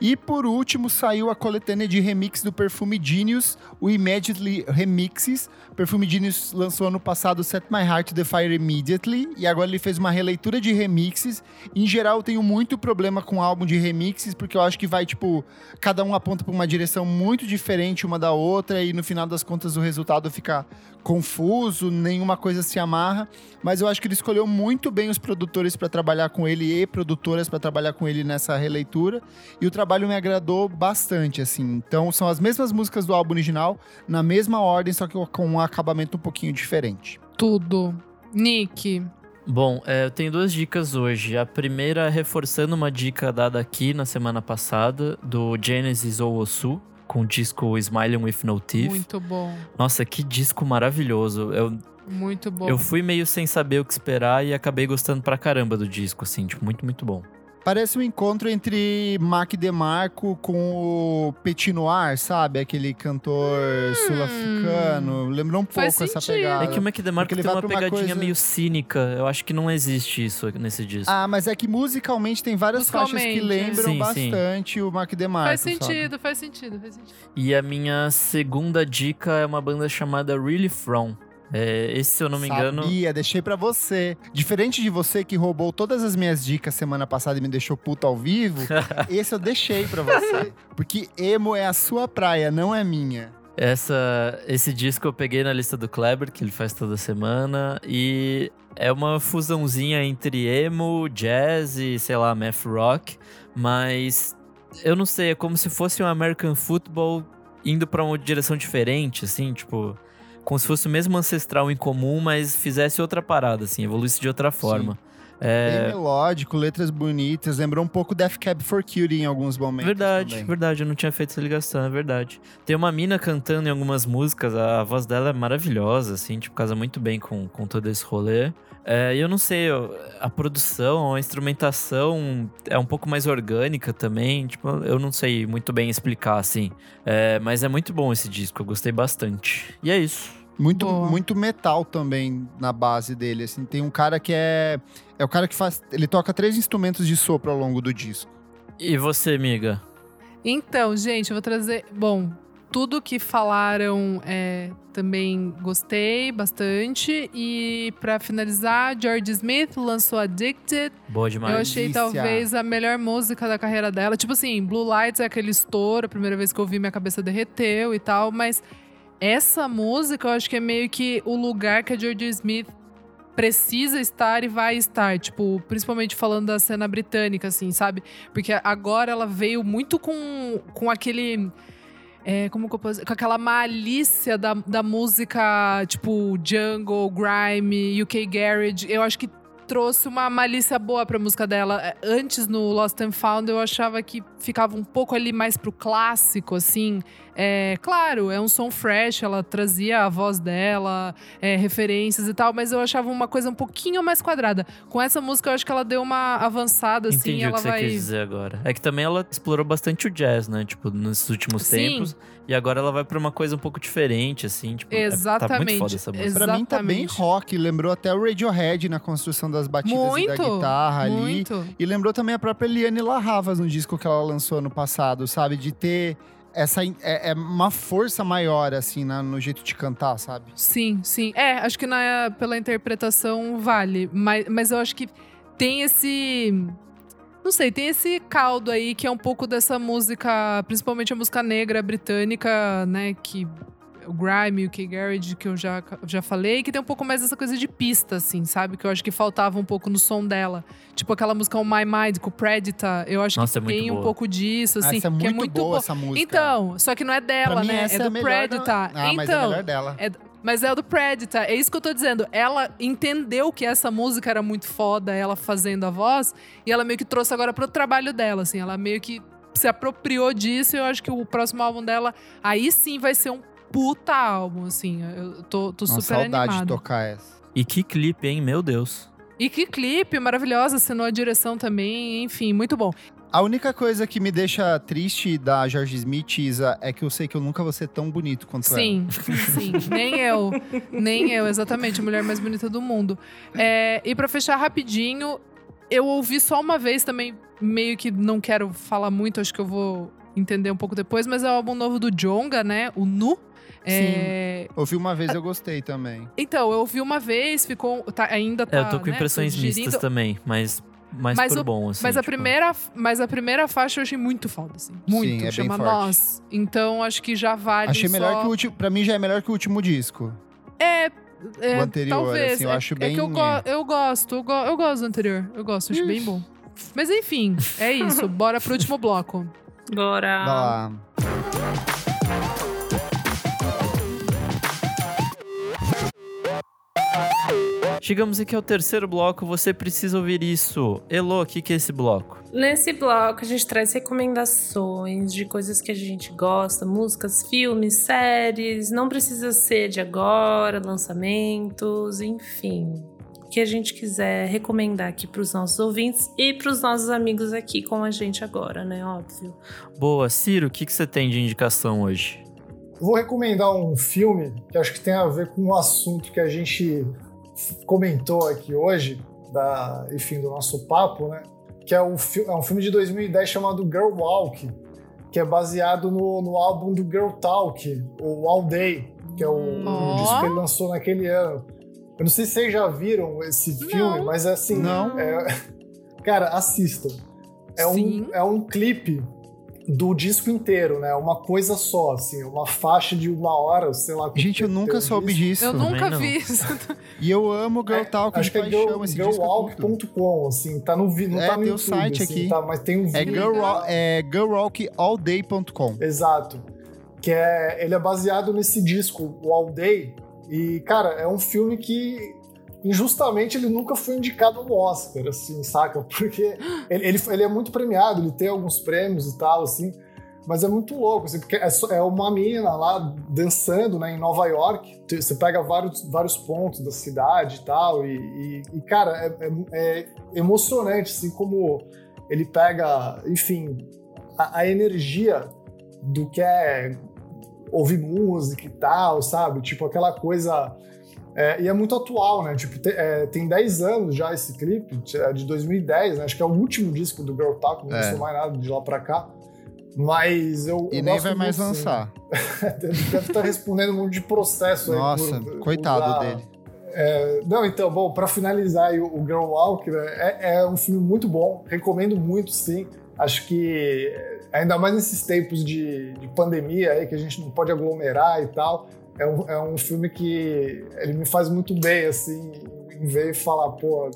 E por último, saiu a coletânea de remix do Perfume Genius, o Immediately Remixes. Perfume Genius lançou ano passado Set My Heart to the Fire Immediately, e agora ele fez uma releitura de remixes. Em geral, eu tenho muito problema com álbum de remixes, porque eu acho que vai, tipo, cada um aponta para uma direção muito diferente uma da outra, e no final das contas o resultado fica confuso, nenhuma coisa se amarra. Mas eu acho que ele escolheu muito bem os produtores para trabalhar com ele e produtoras para trabalhar com ele nessa releitura. E o trabalho me agradou bastante, assim. Então são as mesmas músicas do álbum original, na mesma ordem, só que com um acabamento um pouquinho diferente. Tudo. Nick. Bom, é, eu tenho duas dicas hoje. A primeira reforçando uma dica dada aqui na semana passada, do Genesis Owosu, com o disco Smiling with No Teeth. Muito bom. Nossa, que disco maravilhoso. Eu, Muito bom. eu fui meio sem saber o que esperar e acabei gostando pra caramba do disco, assim, tipo, muito, muito bom. Parece um encontro entre Mac DeMarco com o Petit Noir, sabe? Aquele cantor sul-africano. Lembrou um Hum. Pouco essa pegada. É que o Mac DeMarco tem uma pra uma pegadinha coisa- meio cínica. Eu acho que não existe isso nesse disco. Ah, mas é que musicalmente tem várias faixas que Musicalmente, lembram Sim, sim. bastante o Mac DeMarco. Faz sabe? sentido, faz sentido, faz sentido. E a minha segunda dica é uma banda chamada Really From. É, esse, se eu não me engano. Sabia, deixei pra você. Diferente de você que roubou todas as minhas dicas semana passada e me deixou puto ao vivo, *laughs* esse eu deixei pra você. Porque emo é a sua praia, não é minha. Essa, esse disco eu peguei na lista do Kleber, que ele faz toda semana, e é uma fusãozinha entre emo, jazz e, sei lá, math rock, mas eu não sei, é como se fosse um American Football indo pra uma direção diferente, assim, tipo, como se fosse o mesmo ancestral em comum, mas fizesse outra parada, assim, evoluísse de outra forma. Bem É, melódico, letras bonitas, lembrou um pouco Death Cab for Cutie em alguns momentos. Verdade, também. verdade, eu não tinha feito essa ligação, é verdade. Tem uma mina cantando em algumas músicas, a, a voz dela é maravilhosa, assim, tipo, casa muito bem com, com todo esse rolê. É, eu não sei, a produção, a instrumentação é um pouco mais orgânica também, tipo, eu não sei muito bem explicar, assim. É, mas é muito bom esse disco, eu gostei bastante. E é isso. Muito, Boa. muito metal também na base dele, assim. Tem um cara que é... É o cara que faz... Ele toca três instrumentos de sopro ao longo do disco. E você, amiga? Então, gente, eu vou trazer. Bom, tudo que falaram é, também gostei bastante. E pra finalizar, George Smith lançou Addicted. Boa demais. eu achei delícia. talvez a melhor música da carreira dela. Tipo assim, Blue Lights é aquele estouro, a primeira vez que eu ouvi minha cabeça derreteu e tal, mas essa música eu acho que é meio que o lugar que a George Smith precisa estar e vai estar, tipo, principalmente falando da cena britânica, assim, sabe? Porque agora ela veio muito com, com aquele. É, como que eu posso? Com aquela malícia da, da música, tipo, jungle, grime, UK Garage. Eu acho que trouxe uma malícia boa pra música dela. É, Antes, no Lost and Found, eu achava que ficava um pouco ali mais pro clássico, assim. É, claro, é um som fresh, ela trazia a voz dela, é, referências e tal, mas eu achava uma coisa um pouquinho mais quadrada. Com essa música, eu acho que ela deu uma avançada, assim, Entendi o ela que você vai. quis dizer agora. É que também ela explorou bastante o jazz, né? Tipo, nos últimos Sim. tempos. E agora ela vai pra uma coisa um pouco diferente, assim. Tipo, é- tá Exatamente. muito foda essa música. Pra mim tá bem Exatamente. rock, lembrou até o Radiohead na construção das batidas e da Muito, guitarra ali. Muito. E lembrou também a própria Liane La Havas no disco que ela lançou ano passado, sabe? De ter essa é, é uma força maior, assim, na- no jeito de cantar, sabe? Sim, sim. É, acho que na, pela interpretação vale. Mas, mas eu acho que tem esse. Não sei, tem esse caldo aí que é um pouco dessa música, principalmente a música negra britânica, né? Que o Grime, o K-Garage, que eu já, já falei, que tem um pouco mais dessa coisa de pista, assim, sabe? Que eu acho que faltava um pouco no som dela. Tipo aquela música On My Mind com o Predator. Eu acho Nossa, é que muito tem um boa. pouco disso, assim. essa é que muito, é muito boa boa. essa música. Então, só que não é dela, pra mim, né? essa É é do da- Predator. Ah, então, mas é a melhor dela. é- mas é o do Predator. É isso que eu tô dizendo. Ela entendeu que essa música era muito foda, ela fazendo a voz, e ela meio que trouxe agora pro trabalho dela, assim. Ela meio que se apropriou disso e eu acho que o próximo álbum dela, aí sim vai ser um puta álbum, assim. Eu tô, tô Uma super saudade de animada. tocar essa. E que clipe, hein? Meu Deus. E que clipe maravilhosa, assinou a direção também, enfim, muito bom. A única coisa que me deixa triste da George Smith, Isa, é que eu sei que eu nunca vou ser tão bonito quanto ela. Sim, sim. Nem eu. Nem eu, exatamente. A mulher mais bonita do mundo. É, e pra fechar rapidinho, eu ouvi só uma vez também, meio que não quero falar muito, acho que eu vou entender um pouco depois, mas é o álbum novo do Jonga, né? O Nu. É, Ouvi uma vez eu gostei também. Então, eu ouvi uma vez, ficou. tá- ainda tá. É, eu tô com né, impressões digerindo. mistas também, mas mais Mas por o- bom, assim. Mas a, tipo. primeira, mas a primeira faixa eu achei muito foda, assim. Muito. é bem chama forte. Nós. Então, acho que já vale. Achei melhor só- que o último. Pra mim já é melhor que o último disco. É. é, O anterior, talvez. assim, eu é, acho é que eu, bem- go- eu gosto, eu, go- eu gosto do anterior. Eu gosto, acho bem bom. Mas enfim, é isso. Bora pro último bloco. Bora. Vai Chegamos aqui ao terceiro bloco, você precisa ouvir isso. Elo, o que, que é esse bloco? Nesse bloco, a gente traz recomendações de coisas que a gente gosta, músicas, filmes, séries. Não precisa ser de agora, lançamentos, enfim. O que a gente quiser recomendar aqui para os nossos ouvintes e para os nossos amigos aqui com a gente agora, né? Óbvio. Boa, Ciro, o que, que você tem de indicação hoje? Vou recomendar um filme que acho que tem a ver com um assunto que a gente comentou aqui hoje, da, enfim, do nosso papo, né? Que é, o fi- é um filme de 2010 chamado Girl Walk, que é baseado no, no álbum do Girl Talk, o All Day, que é o, o Ó. disco que ele lançou naquele ano. Eu não sei se vocês já viram esse filme, mas é assim. Não. é- *laughs* cara, assistam. É Sim. um, é um clipe do disco inteiro, né? Uma coisa só, assim, uma faixa de uma hora, sei lá. Gente, eu nunca soube disso. Eu Também nunca não. vi isso. *laughs* E eu amo Girl É, Talk Acho que é girl, esse disco é girlwalk.com, assim, tá no, não É, tá no tem o YouTube, site assim, aqui. tá, mas tem um É, vídeo. girl, é girlwalkallday.com. Exato. Que é, ele é baseado nesse disco, o All Day. E, cara, é um filme que injustamente ele nunca foi indicado ao Oscar, assim, saca? Porque ele, ele, ele é muito premiado, ele tem alguns prêmios e tal, assim. Mas é muito louco, assim, porque é, só- é uma menina lá dançando né, em Nova York. Você pega vários, vários pontos da cidade e tal. E, e- e, cara, é, é- é emocionante, assim, como ele pega, enfim, a, a energia do que é ouvir música e tal, sabe? Tipo, aquela coisa. É, e é muito atual, né? Tipo, te- é, tem 10 anos já esse clipe, é de 2010, né? Acho que é o último disco do Girl Talk, não É. lançou mais nada de lá pra cá. Mas eu. E eu nem vai mais lançar. *laughs* Deve estar respondendo um monte de processo aí. Nossa, por- coitado usar- dele. É, não, então, bom, pra finalizar aí o, o Girl Walk, né, é, é um filme muito bom, recomendo muito, sim. Acho que, ainda mais nesses tempos de, de pandemia aí, que a gente não pode aglomerar e tal, é um, é um filme que ele me faz muito bem, assim, em ver e falar, pô,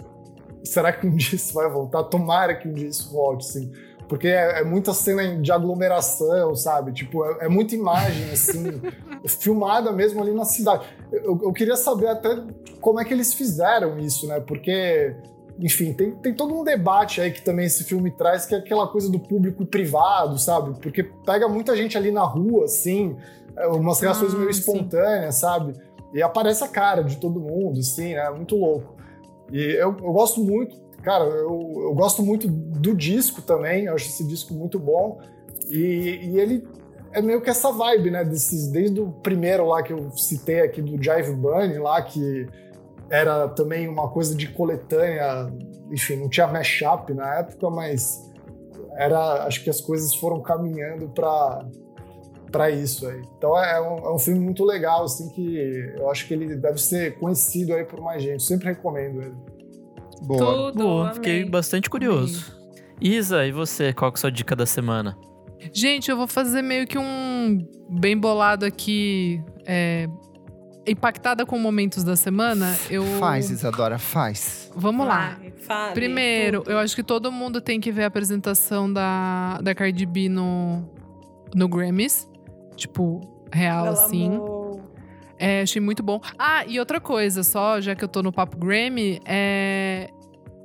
será que um dia isso vai voltar? Tomara que um dia isso volte, assim. Porque é, é muita cena de aglomeração, sabe? Tipo, é, é muita imagem, assim, *laughs* filmada mesmo ali na cidade. Eu, eu queria saber até como é que eles fizeram isso, né? Porque enfim, tem, tem todo um debate aí que também esse filme traz, que é aquela coisa do público e privado, sabe? Porque pega muita gente ali na rua, assim, umas reações Ah, meio sim. espontâneas, sabe? E aparece a cara de todo mundo, assim, né? Muito louco. E eu, eu gosto muito, cara, eu, eu gosto muito do disco também, eu acho esse disco muito bom. E, e ele é meio que essa vibe, né? Desses, desde o primeiro lá que eu citei aqui, do Jive Bunny, lá, que era também uma coisa de coletânea, enfim, não tinha mashup na época, mas era, acho que as coisas foram caminhando para para isso aí. Então é um, é um filme muito legal, assim, que eu acho que ele deve ser conhecido aí por mais gente. Sempre recomendo ele. Boa. Tudo, Boa, amei. fiquei bastante curioso. Isa, e você? Qual que é a sua dica da semana? Gente, eu vou fazer meio que um bem bolado aqui. é, impactada com momentos da semana. Eu... Faz, Isadora, faz. Vamos lá. Fale Primeiro, tudo. eu acho que todo mundo tem que ver a apresentação da, da Cardi B no, no Grammys. Tipo, real, Pelo assim. É, achei muito bom. Ah, e outra coisa, só, já que eu tô no Papo Grammy, é,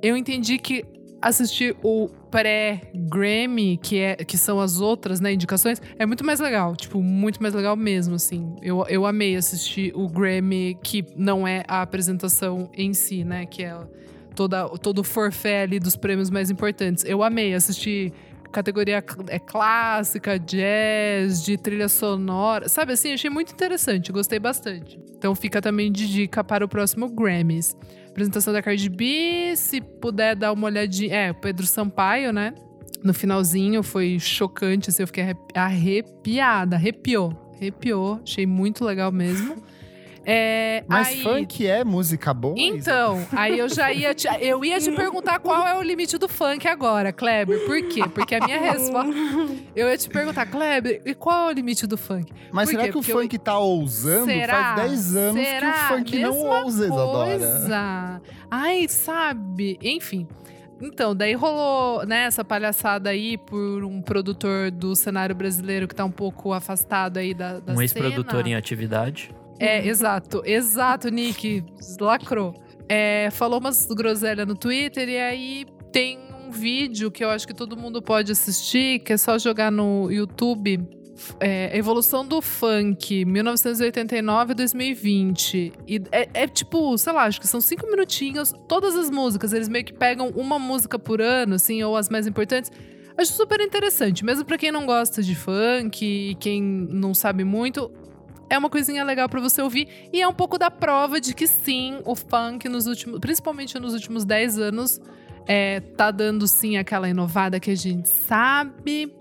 eu entendi que assistir o pré-Grammy, que, é, que são as outras né, indicações, é muito mais legal. Tipo, muito mais legal mesmo, assim. Eu, eu amei assistir o Grammy, que não é a apresentação em si, né? Que é toda, todo o forfé ali dos prêmios mais importantes. Eu amei assistir categoria é clássica, jazz, de trilha sonora. Sabe assim, achei muito interessante, gostei bastante. Então fica também de dica para o próximo Grammys. Apresentação da Cardi B, se puder dar uma olhadinha. É, Pedro Sampaio, né? No finalzinho foi chocante, assim, eu fiquei arrepi- arrepiada, arrepiou, arrepiou, achei muito legal mesmo. É, Mas aí- funk é música boa? Isa? então, aí eu já ia te, eu ia te *laughs* perguntar qual é o limite do funk agora, Kleber. Por quê? Porque a minha resposta. Eu ia te perguntar, Kleber, e qual é o limite do funk? Mas Por será quê? que o Porque eu- funk tá ousando? Será? Faz 10 anos Será? que o funk não Mesma ousa, Isadora. Ai, sabe? Enfim. Então, daí rolou né, essa palhaçada aí por um produtor do cenário brasileiro que tá um pouco afastado aí da, da um ex-produtor cena. em atividade. É, exato, exato, Nick. Lacrou. É, falou umas groselhas no Twitter e aí tem um vídeo que eu acho que todo mundo pode assistir, que é só jogar no YouTube. É, Evolução do Funk, 1989-2020. E é, é tipo, sei lá, acho que são cinco minutinhos, todas as músicas. Eles meio que pegam uma música por ano, assim, ou as mais importantes. Acho super interessante, mesmo pra quem não gosta de funk e quem não sabe muito, é uma coisinha legal pra você ouvir e é um pouco da prova de que sim, o funk nos últimos, principalmente nos últimos 10 anos, é, tá dando sim aquela inovada que a gente sabe.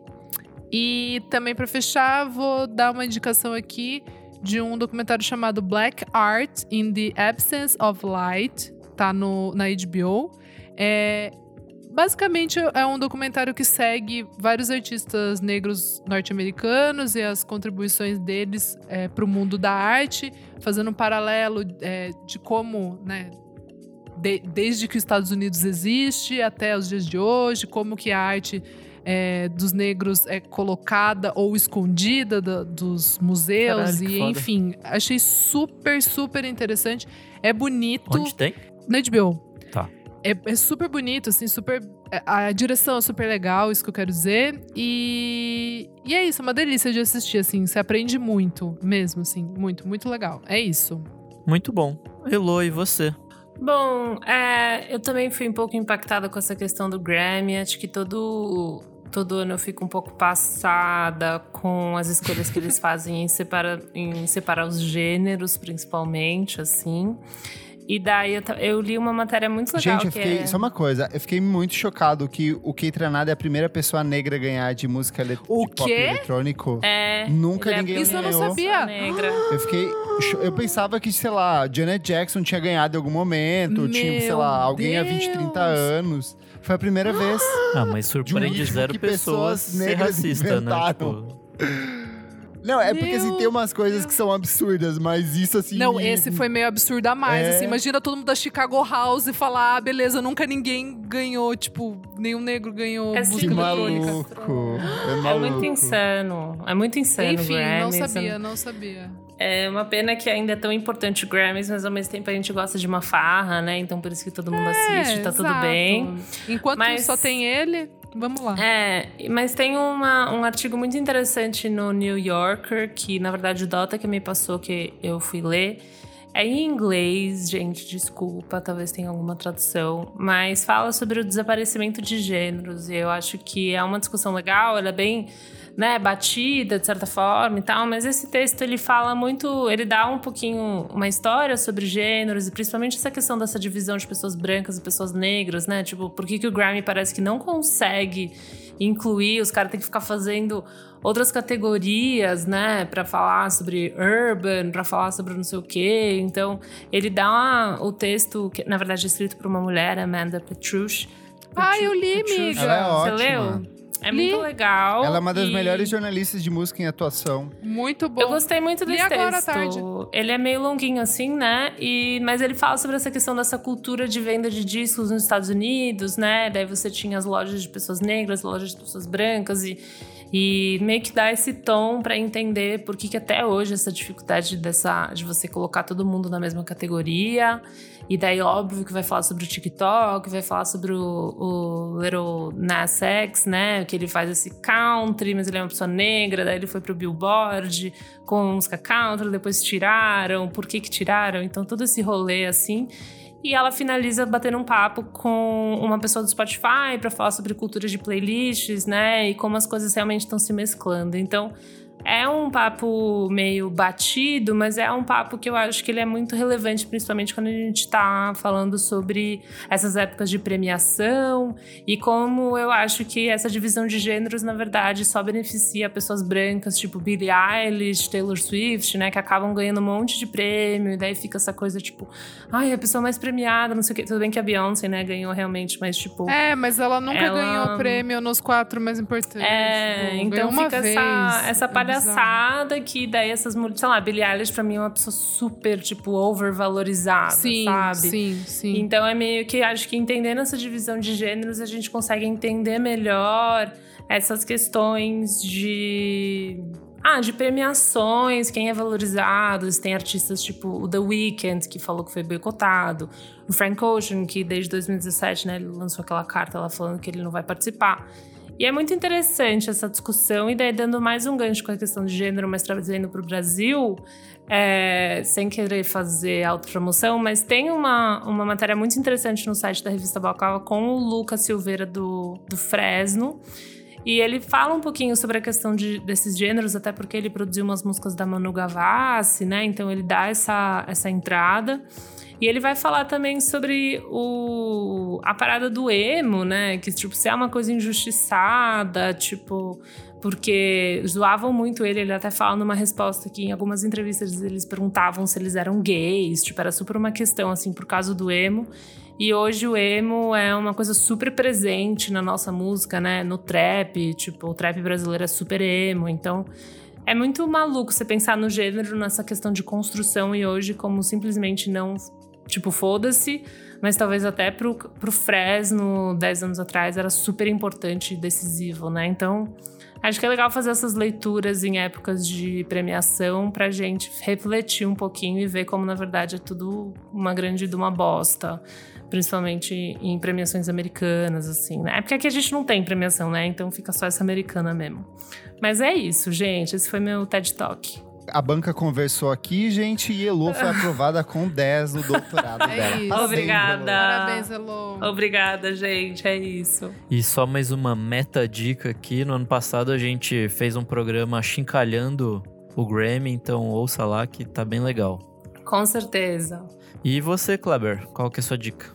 E também pra fechar, vou dar uma indicação aqui de um documentário chamado Black Art in the Absence of Light, tá no, na HBO. É, basicamente é um documentário que segue vários artistas negros norte-americanos e as contribuições deles é, para o mundo da arte, fazendo um paralelo é, de como, né, de- desde que os Estados Unidos existe até os dias de hoje, como que a arte é, dos negros é colocada ou escondida da- dos museus Caralho, e enfim, achei super super interessante. É bonito Onde tem? na HBO. Tá. É, é super bonito, assim, super. A direção é super legal, isso que eu quero dizer. E, e é isso, é uma delícia de assistir, assim. Você aprende muito, mesmo, assim. Muito, muito legal. É isso. Muito bom. Elo, e você? Bom, é, eu também fui um pouco impactada com essa questão do Grammy. Acho que todo, todo ano eu fico um pouco passada com as escolhas que eles fazem em separar, em separar os gêneros, principalmente, assim. E daí eu, eu li uma matéria muito legal Gente, eu que fiquei. é... Só uma coisa, eu fiquei muito chocado que o Kate Ranada é a primeira pessoa negra a ganhar de música ele... O de pop quê? eletrônico. É, Nunca ele é ninguém Isso eu não ganhou. sabia. Negra. Eu fiquei. Eu pensava que, sei lá, Janet Jackson tinha ganhado em algum momento, ou tinha, sei Meu lá, alguém há 20, 30 Deus. anos. Foi a primeira vez. Ah, mas surpreende ritmo zero que pessoas pessoas ser negras racista, né? inventaram. Tipo, Não, é porque assim, Meu tem umas coisas que são absurdas, mas isso assim. Não, esse foi meio absurdo a mais, É. assim. Imagina todo mundo da Chicago House e falar, ah, beleza, nunca ninguém ganhou, tipo, nenhum negro ganhou É música Que maluco. É É maluco. muito insano. É muito insano. Enfim, não Grammys. sabia, não sabia. É uma pena que ainda é tão importante o Grammys, mas ao mesmo tempo a gente gosta de uma farra, né? Então por isso que todo mundo assiste, tá tudo É, exato. bem. Enquanto Mas- só tem ele, vamos lá. É, mas tem uma, um artigo muito interessante no New Yorker, que na verdade o Dota que me passou, que eu fui ler. É em inglês, gente, desculpa, talvez tenha alguma tradução, mas fala sobre o desaparecimento de gêneros. E eu acho que é uma discussão legal, ela é bem né, batida de certa forma e tal, mas esse texto ele fala muito, ele dá um pouquinho uma história sobre gêneros e principalmente essa questão dessa divisão de pessoas brancas e pessoas negras, né? Tipo, por que, que o Grammy parece que não consegue incluir, os caras têm que ficar fazendo outras categorias, né, Pra falar sobre urban, pra falar sobre não sei o quê. Então, ele dá uma- o texto, que na verdade é escrito por uma mulher, Amanda Petrucci. Ah, eu li, Petrucci. amiga. Ela é Você ótima. leu? É Li. muito legal. Ela é uma das e- melhores jornalistas de música em atuação. Muito bom. Eu gostei muito Li desse agora à texto. tarde. Ele é meio longuinho assim, né? E, mas ele fala sobre essa questão dessa cultura de venda de discos nos Estados Unidos, né? Daí você tinha as lojas de pessoas negras, lojas de pessoas brancas e, e meio que dá esse tom pra entender por que, que até hoje essa dificuldade dessa de você colocar todo mundo na mesma categoria. E daí, óbvio, que vai falar sobre o TikTok, vai falar sobre o, o Little Nas X, né? Que ele faz esse country, mas ele é uma pessoa negra. Daí ele foi pro Billboard com música country, depois tiraram. Por que que tiraram? Então, todo esse rolê, assim... E ela finaliza batendo um papo com uma pessoa do Spotify para falar sobre cultura de playlists, né? E como as coisas realmente estão se mesclando. Então, é um papo meio batido, mas é um papo que eu acho que ele é muito relevante, principalmente quando a gente tá falando sobre essas épocas de premiação e como eu acho que essa divisão de gêneros, na verdade, só beneficia pessoas brancas, tipo Billie Eilish, Taylor Swift, né, que acabam ganhando um monte de prêmio, e daí fica essa coisa tipo, ai, a pessoa mais premiada, não sei o quê. Tudo bem que a Beyoncé, né, ganhou realmente, mas tipo. É, mas ela nunca Ela- ganhou prêmio nos quatro mais importantes. É, então uma fica vez. essa, essa É palhaçada que daí essas mulheres, sei lá, Billie Eilish pra mim é uma pessoa super, tipo, overvalorizada, Sim, sabe? sim, sim. Então é meio que acho que entendendo essa divisão de gêneros, a gente consegue entender melhor essas questões de. Ah, de premiações, quem é valorizado. Tem artistas tipo o The Weeknd, que falou que foi boicotado. O Frank Ocean, que desde 2017, né, ele lançou aquela carta lá falando que ele não vai participar. E é muito interessante essa discussão, e daí dando mais um gancho com a questão de gênero, mas trazendo para o Brasil, é, sem querer fazer autopromoção, mas tem uma, uma matéria muito interessante no site da revista Balcava com o Lucas Silveira do, do Fresno. E ele fala um pouquinho sobre a questão de, desses gêneros, até porque ele produziu umas músicas da Manu Gavassi, né? Então ele dá essa, essa entrada. E ele vai falar também sobre o, a parada do emo, né? Que, tipo, se é uma coisa injustiçada, tipo... Porque zoavam muito ele, ele até fala numa resposta que em algumas entrevistas eles perguntavam se eles eram gays, tipo, era super uma questão, assim, por causa do emo. E hoje o emo é uma coisa super presente na nossa música, né? No trap, tipo, o trap brasileiro é super emo, então... É muito maluco você pensar no gênero nessa questão de construção e hoje como simplesmente não, tipo, foda-se, mas talvez até pro, pro Fresno, 10 anos atrás, era super importante e decisivo, né? Então, acho que é legal fazer essas leituras em épocas de premiação pra gente refletir um pouquinho e ver como, na verdade, é tudo uma grande de uma bosta. Principalmente em premiações americanas, assim, né? É porque aqui a gente não tem premiação, né? Então fica só essa americana mesmo. Mas é isso, gente. Esse foi meu TED Talk. A banca conversou aqui, gente, e Elô foi *laughs* aprovada com 10 no doutorado É dela. isso. Parabéns, Obrigada. Parabéns, Elô. Obrigada, gente. É isso. E só mais uma meta dica aqui. No ano passado a gente fez um programa chincalhando o Grammy, então ouça lá que tá bem legal. Com certeza. E você, Kleber, qual que é a sua dica?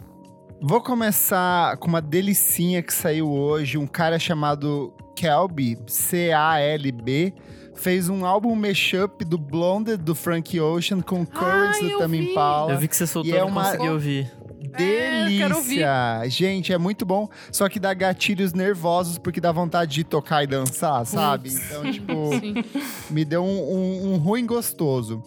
Vou começar com uma delicinha que saiu hoje. Um cara chamado Kelby, C-A-L-B, fez um álbum mashup do Blonded do Frank Ocean com Currents do Tame. Impala. Eu vi que você soltou, E é uma- consegui ouvir. É, delícia! Gente, é muito bom. Só que dá gatilhos nervosos porque dá vontade de tocar e dançar, sabe? Então, tipo, *laughs* me deu um, um- um ruim gostoso.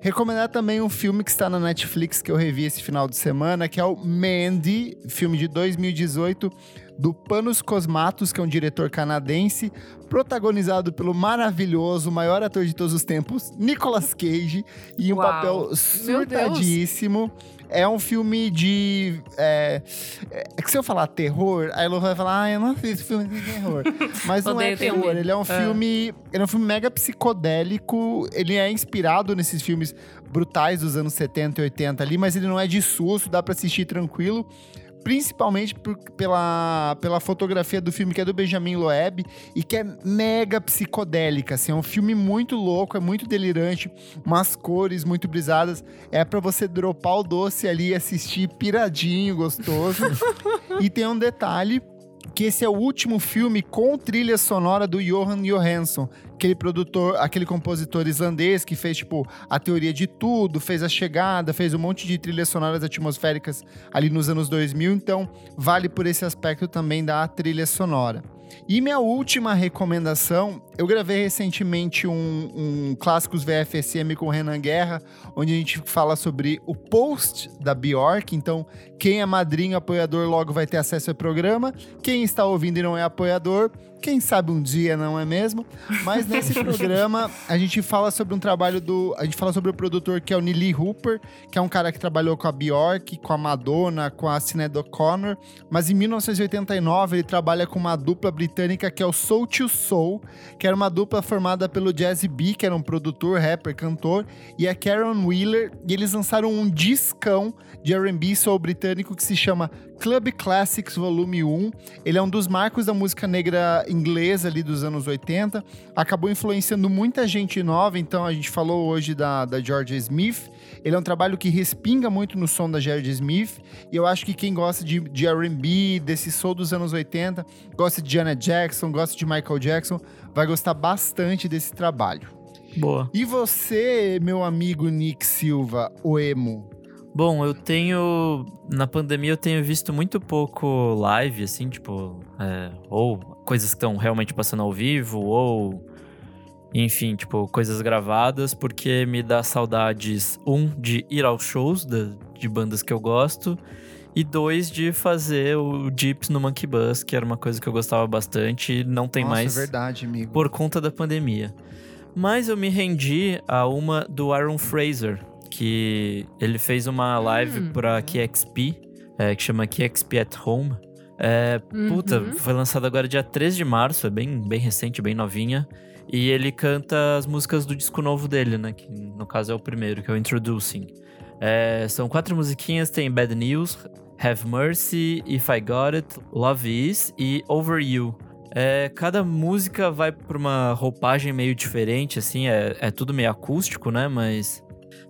Recomendar também um filme que está na Netflix que eu revi esse final de semana, que é o Mandy, filme de 2018 do Panos Cosmatos, que é um diretor canadense, protagonizado pelo maravilhoso, maior ator de todos os tempos, Nicolas Cage, em um Uau. papel surtadíssimo. É um filme de. É, é que se eu falar terror, a Elo vai falar, ah, eu não assisto filme de terror. *laughs* Mas não é terror, medo. ele é um filme. Ele é um filme mega psicodélico. Ele é inspirado nesses filmes brutais dos anos 70 e 80 ali, mas ele não é de susto, dá pra assistir tranquilo. Principalmente por- pela, pela fotografia do filme, que é do Benjamin Loeb, e que é mega psicodélica. Assim, é um filme muito louco, é muito delirante, umas cores muito brisadas. É pra você dropar o doce ali e assistir piradinho, gostoso. *laughs* e tem um detalhe que esse é o último filme com trilha sonora do Johan Johansson, aquele produtor, aquele compositor islandês que fez, tipo, a teoria de tudo, fez a chegada, fez um monte de trilhas sonoras atmosféricas ali nos anos 2000, então vale por esse aspecto também da trilha sonora. E minha última recomendação, eu gravei recentemente um, um Clássicos VFSM com o Renan Guerra, onde a gente fala sobre o post da Bjork. Então, quem é madrinho, apoiador, logo vai ter acesso ao programa. Quem está ouvindo e não é apoiador, quem sabe um dia, não é mesmo? Mas nesse *laughs* programa, a gente fala sobre um trabalho do. A gente fala sobre o produtor que é o Neely Hooper, que é um cara que trabalhou com a Bjork, com a Madonna, com a Sinead O'Connor. Mas em 1989 ele trabalha com uma dupla britânica que é o Soul to Soul, que era uma dupla formada pelo Jazzy B, que era um produtor, rapper, cantor, e a Karen Wheeler, e eles lançaram um discão de R&B soul britânico que se chama Club Classics Volume 1. Ele é um dos marcos da música negra inglesa ali dos anos 80. Acabou influenciando muita gente nova, então a gente falou hoje da, da Georgia Smith. Ele é um trabalho que respinga muito no som da Georgia Smith. E eu acho que quem gosta de, de R&B, desse soul dos anos 80, gosta de Janet Jackson, gosta de Michael Jackson, vai gostar bastante desse trabalho. Boa. E você, meu amigo Nick Silva, o emo? Bom, eu tenho. Na pandemia eu tenho visto muito pouco live, assim, tipo. é, ou coisas que estão realmente passando ao vivo, ou. Enfim, tipo, coisas gravadas, porque me dá saudades, um, de ir aos shows da- de bandas que eu gosto, e dois, de fazer o Dips no Monkey Bus, que era uma coisa que eu gostava bastante e não tem Nossa, mais é verdade, amigo. por conta da pandemia. Mas eu me rendi a uma do Aaron Fraser, que ele fez uma live Hum. pra QXP, é, que chama QXP at Home. É, Puta, Uhum. foi lançado agora dia 3 de março, é bem, bem recente, bem novinha. E ele canta as músicas do disco novo dele, né? Que no caso é o primeiro, que é o Introducing. É, são quatro musiquinhas, tem Bad News, Have Mercy, If I Got It, Love Is e Over You. É, cada música vai pra uma roupagem meio diferente, assim, é, é tudo meio acústico, né? Mas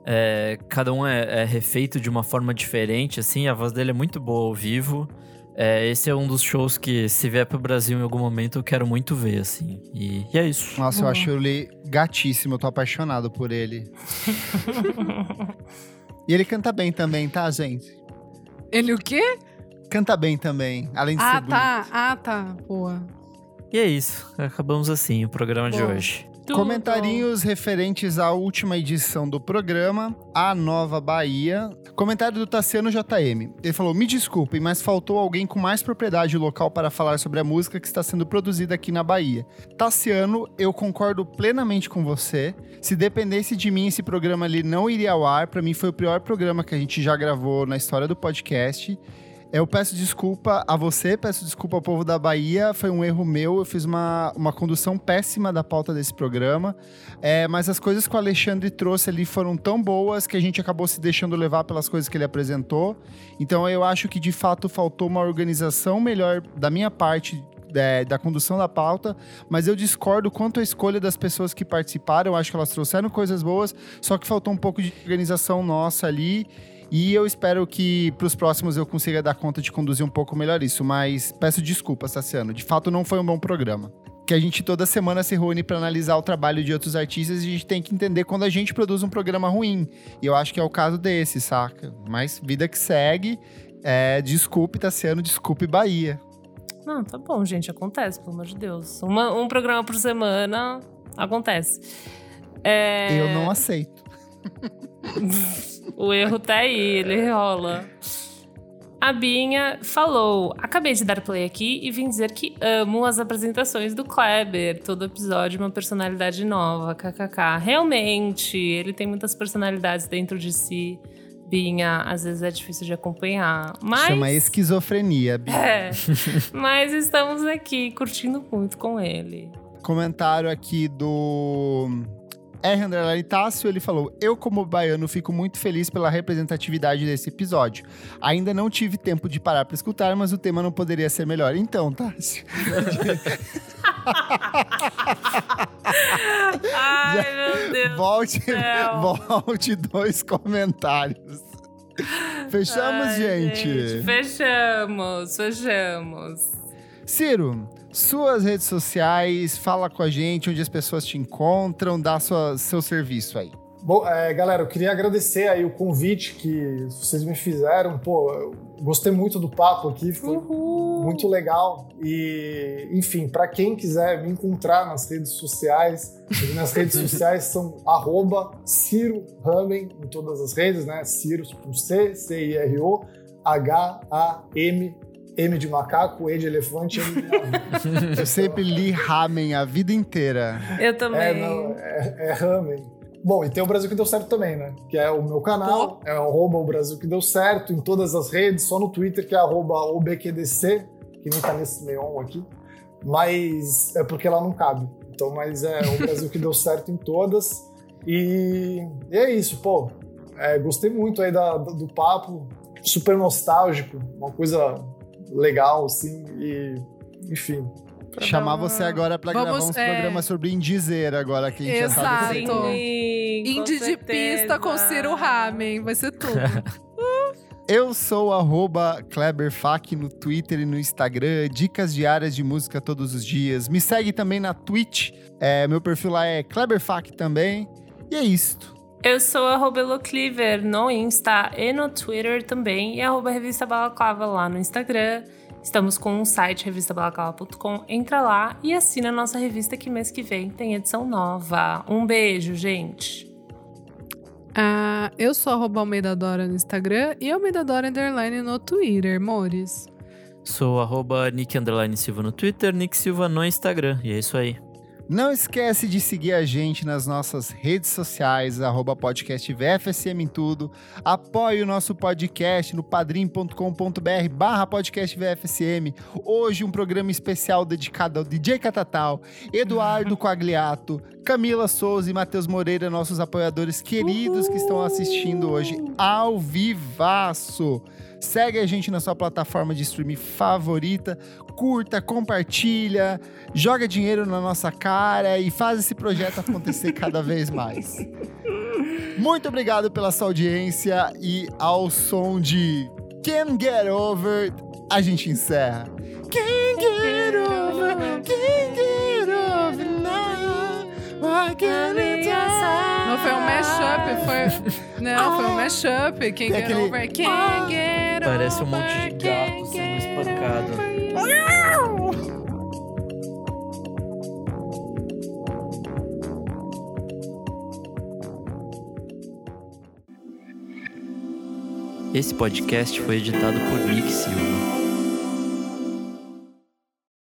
é, cada um é, é refeito de uma forma diferente, assim, a voz dele é muito boa ao vivo. É, esse é um dos shows que, se vier pro Brasil em algum momento, eu quero muito ver, assim. E, e é isso. Nossa, eu Boa. acho ele gatíssimo, eu tô apaixonado por ele. *laughs* e ele canta bem também, tá, gente? Ele o quê? Canta bem também, além de Ah, ser bonito. tá. Ah, tá. Boa. E é isso. Acabamos assim o programa de Bom. hoje. Tudo. Comentarinhos referentes à última edição do programa, A Nova Bahia. Comentário do Tassiano JM. Ele falou: Me desculpem, mas faltou alguém com mais propriedade local para falar sobre a música que está sendo produzida aqui na Bahia. Tassiano, eu concordo plenamente com você. Se dependesse de mim, esse programa ali não iria ao ar. Para mim, foi o pior programa que a gente já gravou na história do podcast. Eu peço desculpa a você, peço desculpa ao povo da Bahia. Foi um erro meu. Eu fiz uma, uma condução péssima da pauta desse programa. É, mas as coisas que o Alexandre trouxe ali foram tão boas que a gente acabou se deixando levar pelas coisas que ele apresentou. Então eu acho que de fato faltou uma organização melhor da minha parte. é, da condução da pauta, mas eu discordo quanto à escolha das pessoas que participaram. Acho que elas trouxeram coisas boas, só que faltou um pouco de organização nossa ali. E eu espero que para os próximos eu consiga dar conta de conduzir um pouco melhor isso. Mas peço desculpas, Tassiano. De fato, não foi um bom programa. Que a gente toda semana se reúne para analisar o trabalho de outros artistas e a gente tem que entender quando a gente produz um programa ruim. E eu acho que é o caso desse, saca? Mas vida que segue. É, desculpe, Tassiano, desculpe, Bahia. Não, tá bom, gente, acontece, pelo amor de Deus. Uma- um programa por semana acontece. É, Eu não aceito. *laughs* O erro tá aí, ele rola. A Binha falou: Acabei de dar play aqui e vim dizer que amo as apresentações do Kleber. Todo episódio uma personalidade nova, kkk. Realmente, ele tem muitas personalidades dentro de si. Binha, às vezes é difícil de acompanhar. Mas. Chama esquizofrenia, Bia. É, mas estamos aqui curtindo muito com ele. Comentário aqui do R. Tássio, ele falou: Eu, como baiano, fico muito feliz pela representatividade desse episódio. Ainda não tive tempo de parar para escutar, mas o tema não poderia ser melhor. Então, Tássio. *laughs* Ai, meu Deus. Volte, volte dois comentários. Fechamos, Ai, gente. Fechamos, fechamos. Ciro, suas redes sociais, fala com a gente onde as pessoas te encontram, dá sua, seu serviço aí. Bom, é, galera, eu queria agradecer aí o convite que vocês me fizeram. Pô, eu gostei muito do papo aqui, foi Uhul. muito legal. E, enfim, para quem quiser me encontrar nas redes sociais, as minhas redes *laughs* sociais são arroba Ciro Ramen em todas as redes, né? Ciro com C, C-I-R-O, H-A-M, M de macaco, E de elefante, M de navio. *laughs* Eu sempre li ramen a vida inteira. Eu também. É, não, é, é ramen. Bom, e tem o Brasil que deu certo também, né? Que é o meu canal, é arroba o Brasil que deu certo em todas as redes, só no Twitter que é arroba OBQDC, que nem tá nesse neon aqui. Mas é porque lá não cabe. Então, mas é o Brasil que deu *laughs* certo em todas. E, e é isso, pô. É, gostei muito aí da- do, do papo, super nostálgico, uma coisa legal, assim, e enfim. Chamar você agora pra Vamos, gravar uns é. programas sobre indizer agora, que a gente já sabe. Exato. que- Sim, com Indie de pista com Ciro Ramen. Vai ser tudo. *laughs* Eu sou arroba KleberFac no Twitter e no Instagram, dicas diárias de música todos os dias. Me segue também na Twitch, é, meu perfil lá é KleberFac também. E é isto. Eu sou arroba Elocliver no Insta e no Twitter também. E arroba Revista Balaclava lá no Instagram. Estamos com um site, revistabalaclava.com. Entra lá e assina a nossa revista que mês que vem tem edição nova. Um beijo, gente. Ah, eu sou arroba Almeida Dora no Instagram e Almeida Dora Underline no Twitter, Mores. Sou arroba Nick Underline Silva no Twitter, Nick Silva no Instagram. E é isso aí. Não esquece de seguir a gente nas nossas redes sociais, arroba podcast VFSM em tudo. Apoie o nosso podcast no padrim.com.br barra podcast VFSM. Hoje um programa especial dedicado ao DJ Catatal, Eduardo *laughs* Quagliato, Camila Souza e Matheus Moreira, nossos apoiadores queridos que estão assistindo hoje ao vivaço. Segue a gente na sua plataforma de streaming favorita, curta, compartilha, joga dinheiro na nossa cara e faz esse projeto acontecer *laughs* cada vez mais. Muito obrigado pela sua audiência e ao som de Can't Get Over, a gente encerra. Can't get over, can't get over now. Não foi um mashup, foi. Não, foi um mashup. Quem get aquele- over, quem get Parece um monte de gato sendo espancado. Esse podcast foi editado por Nick Silva.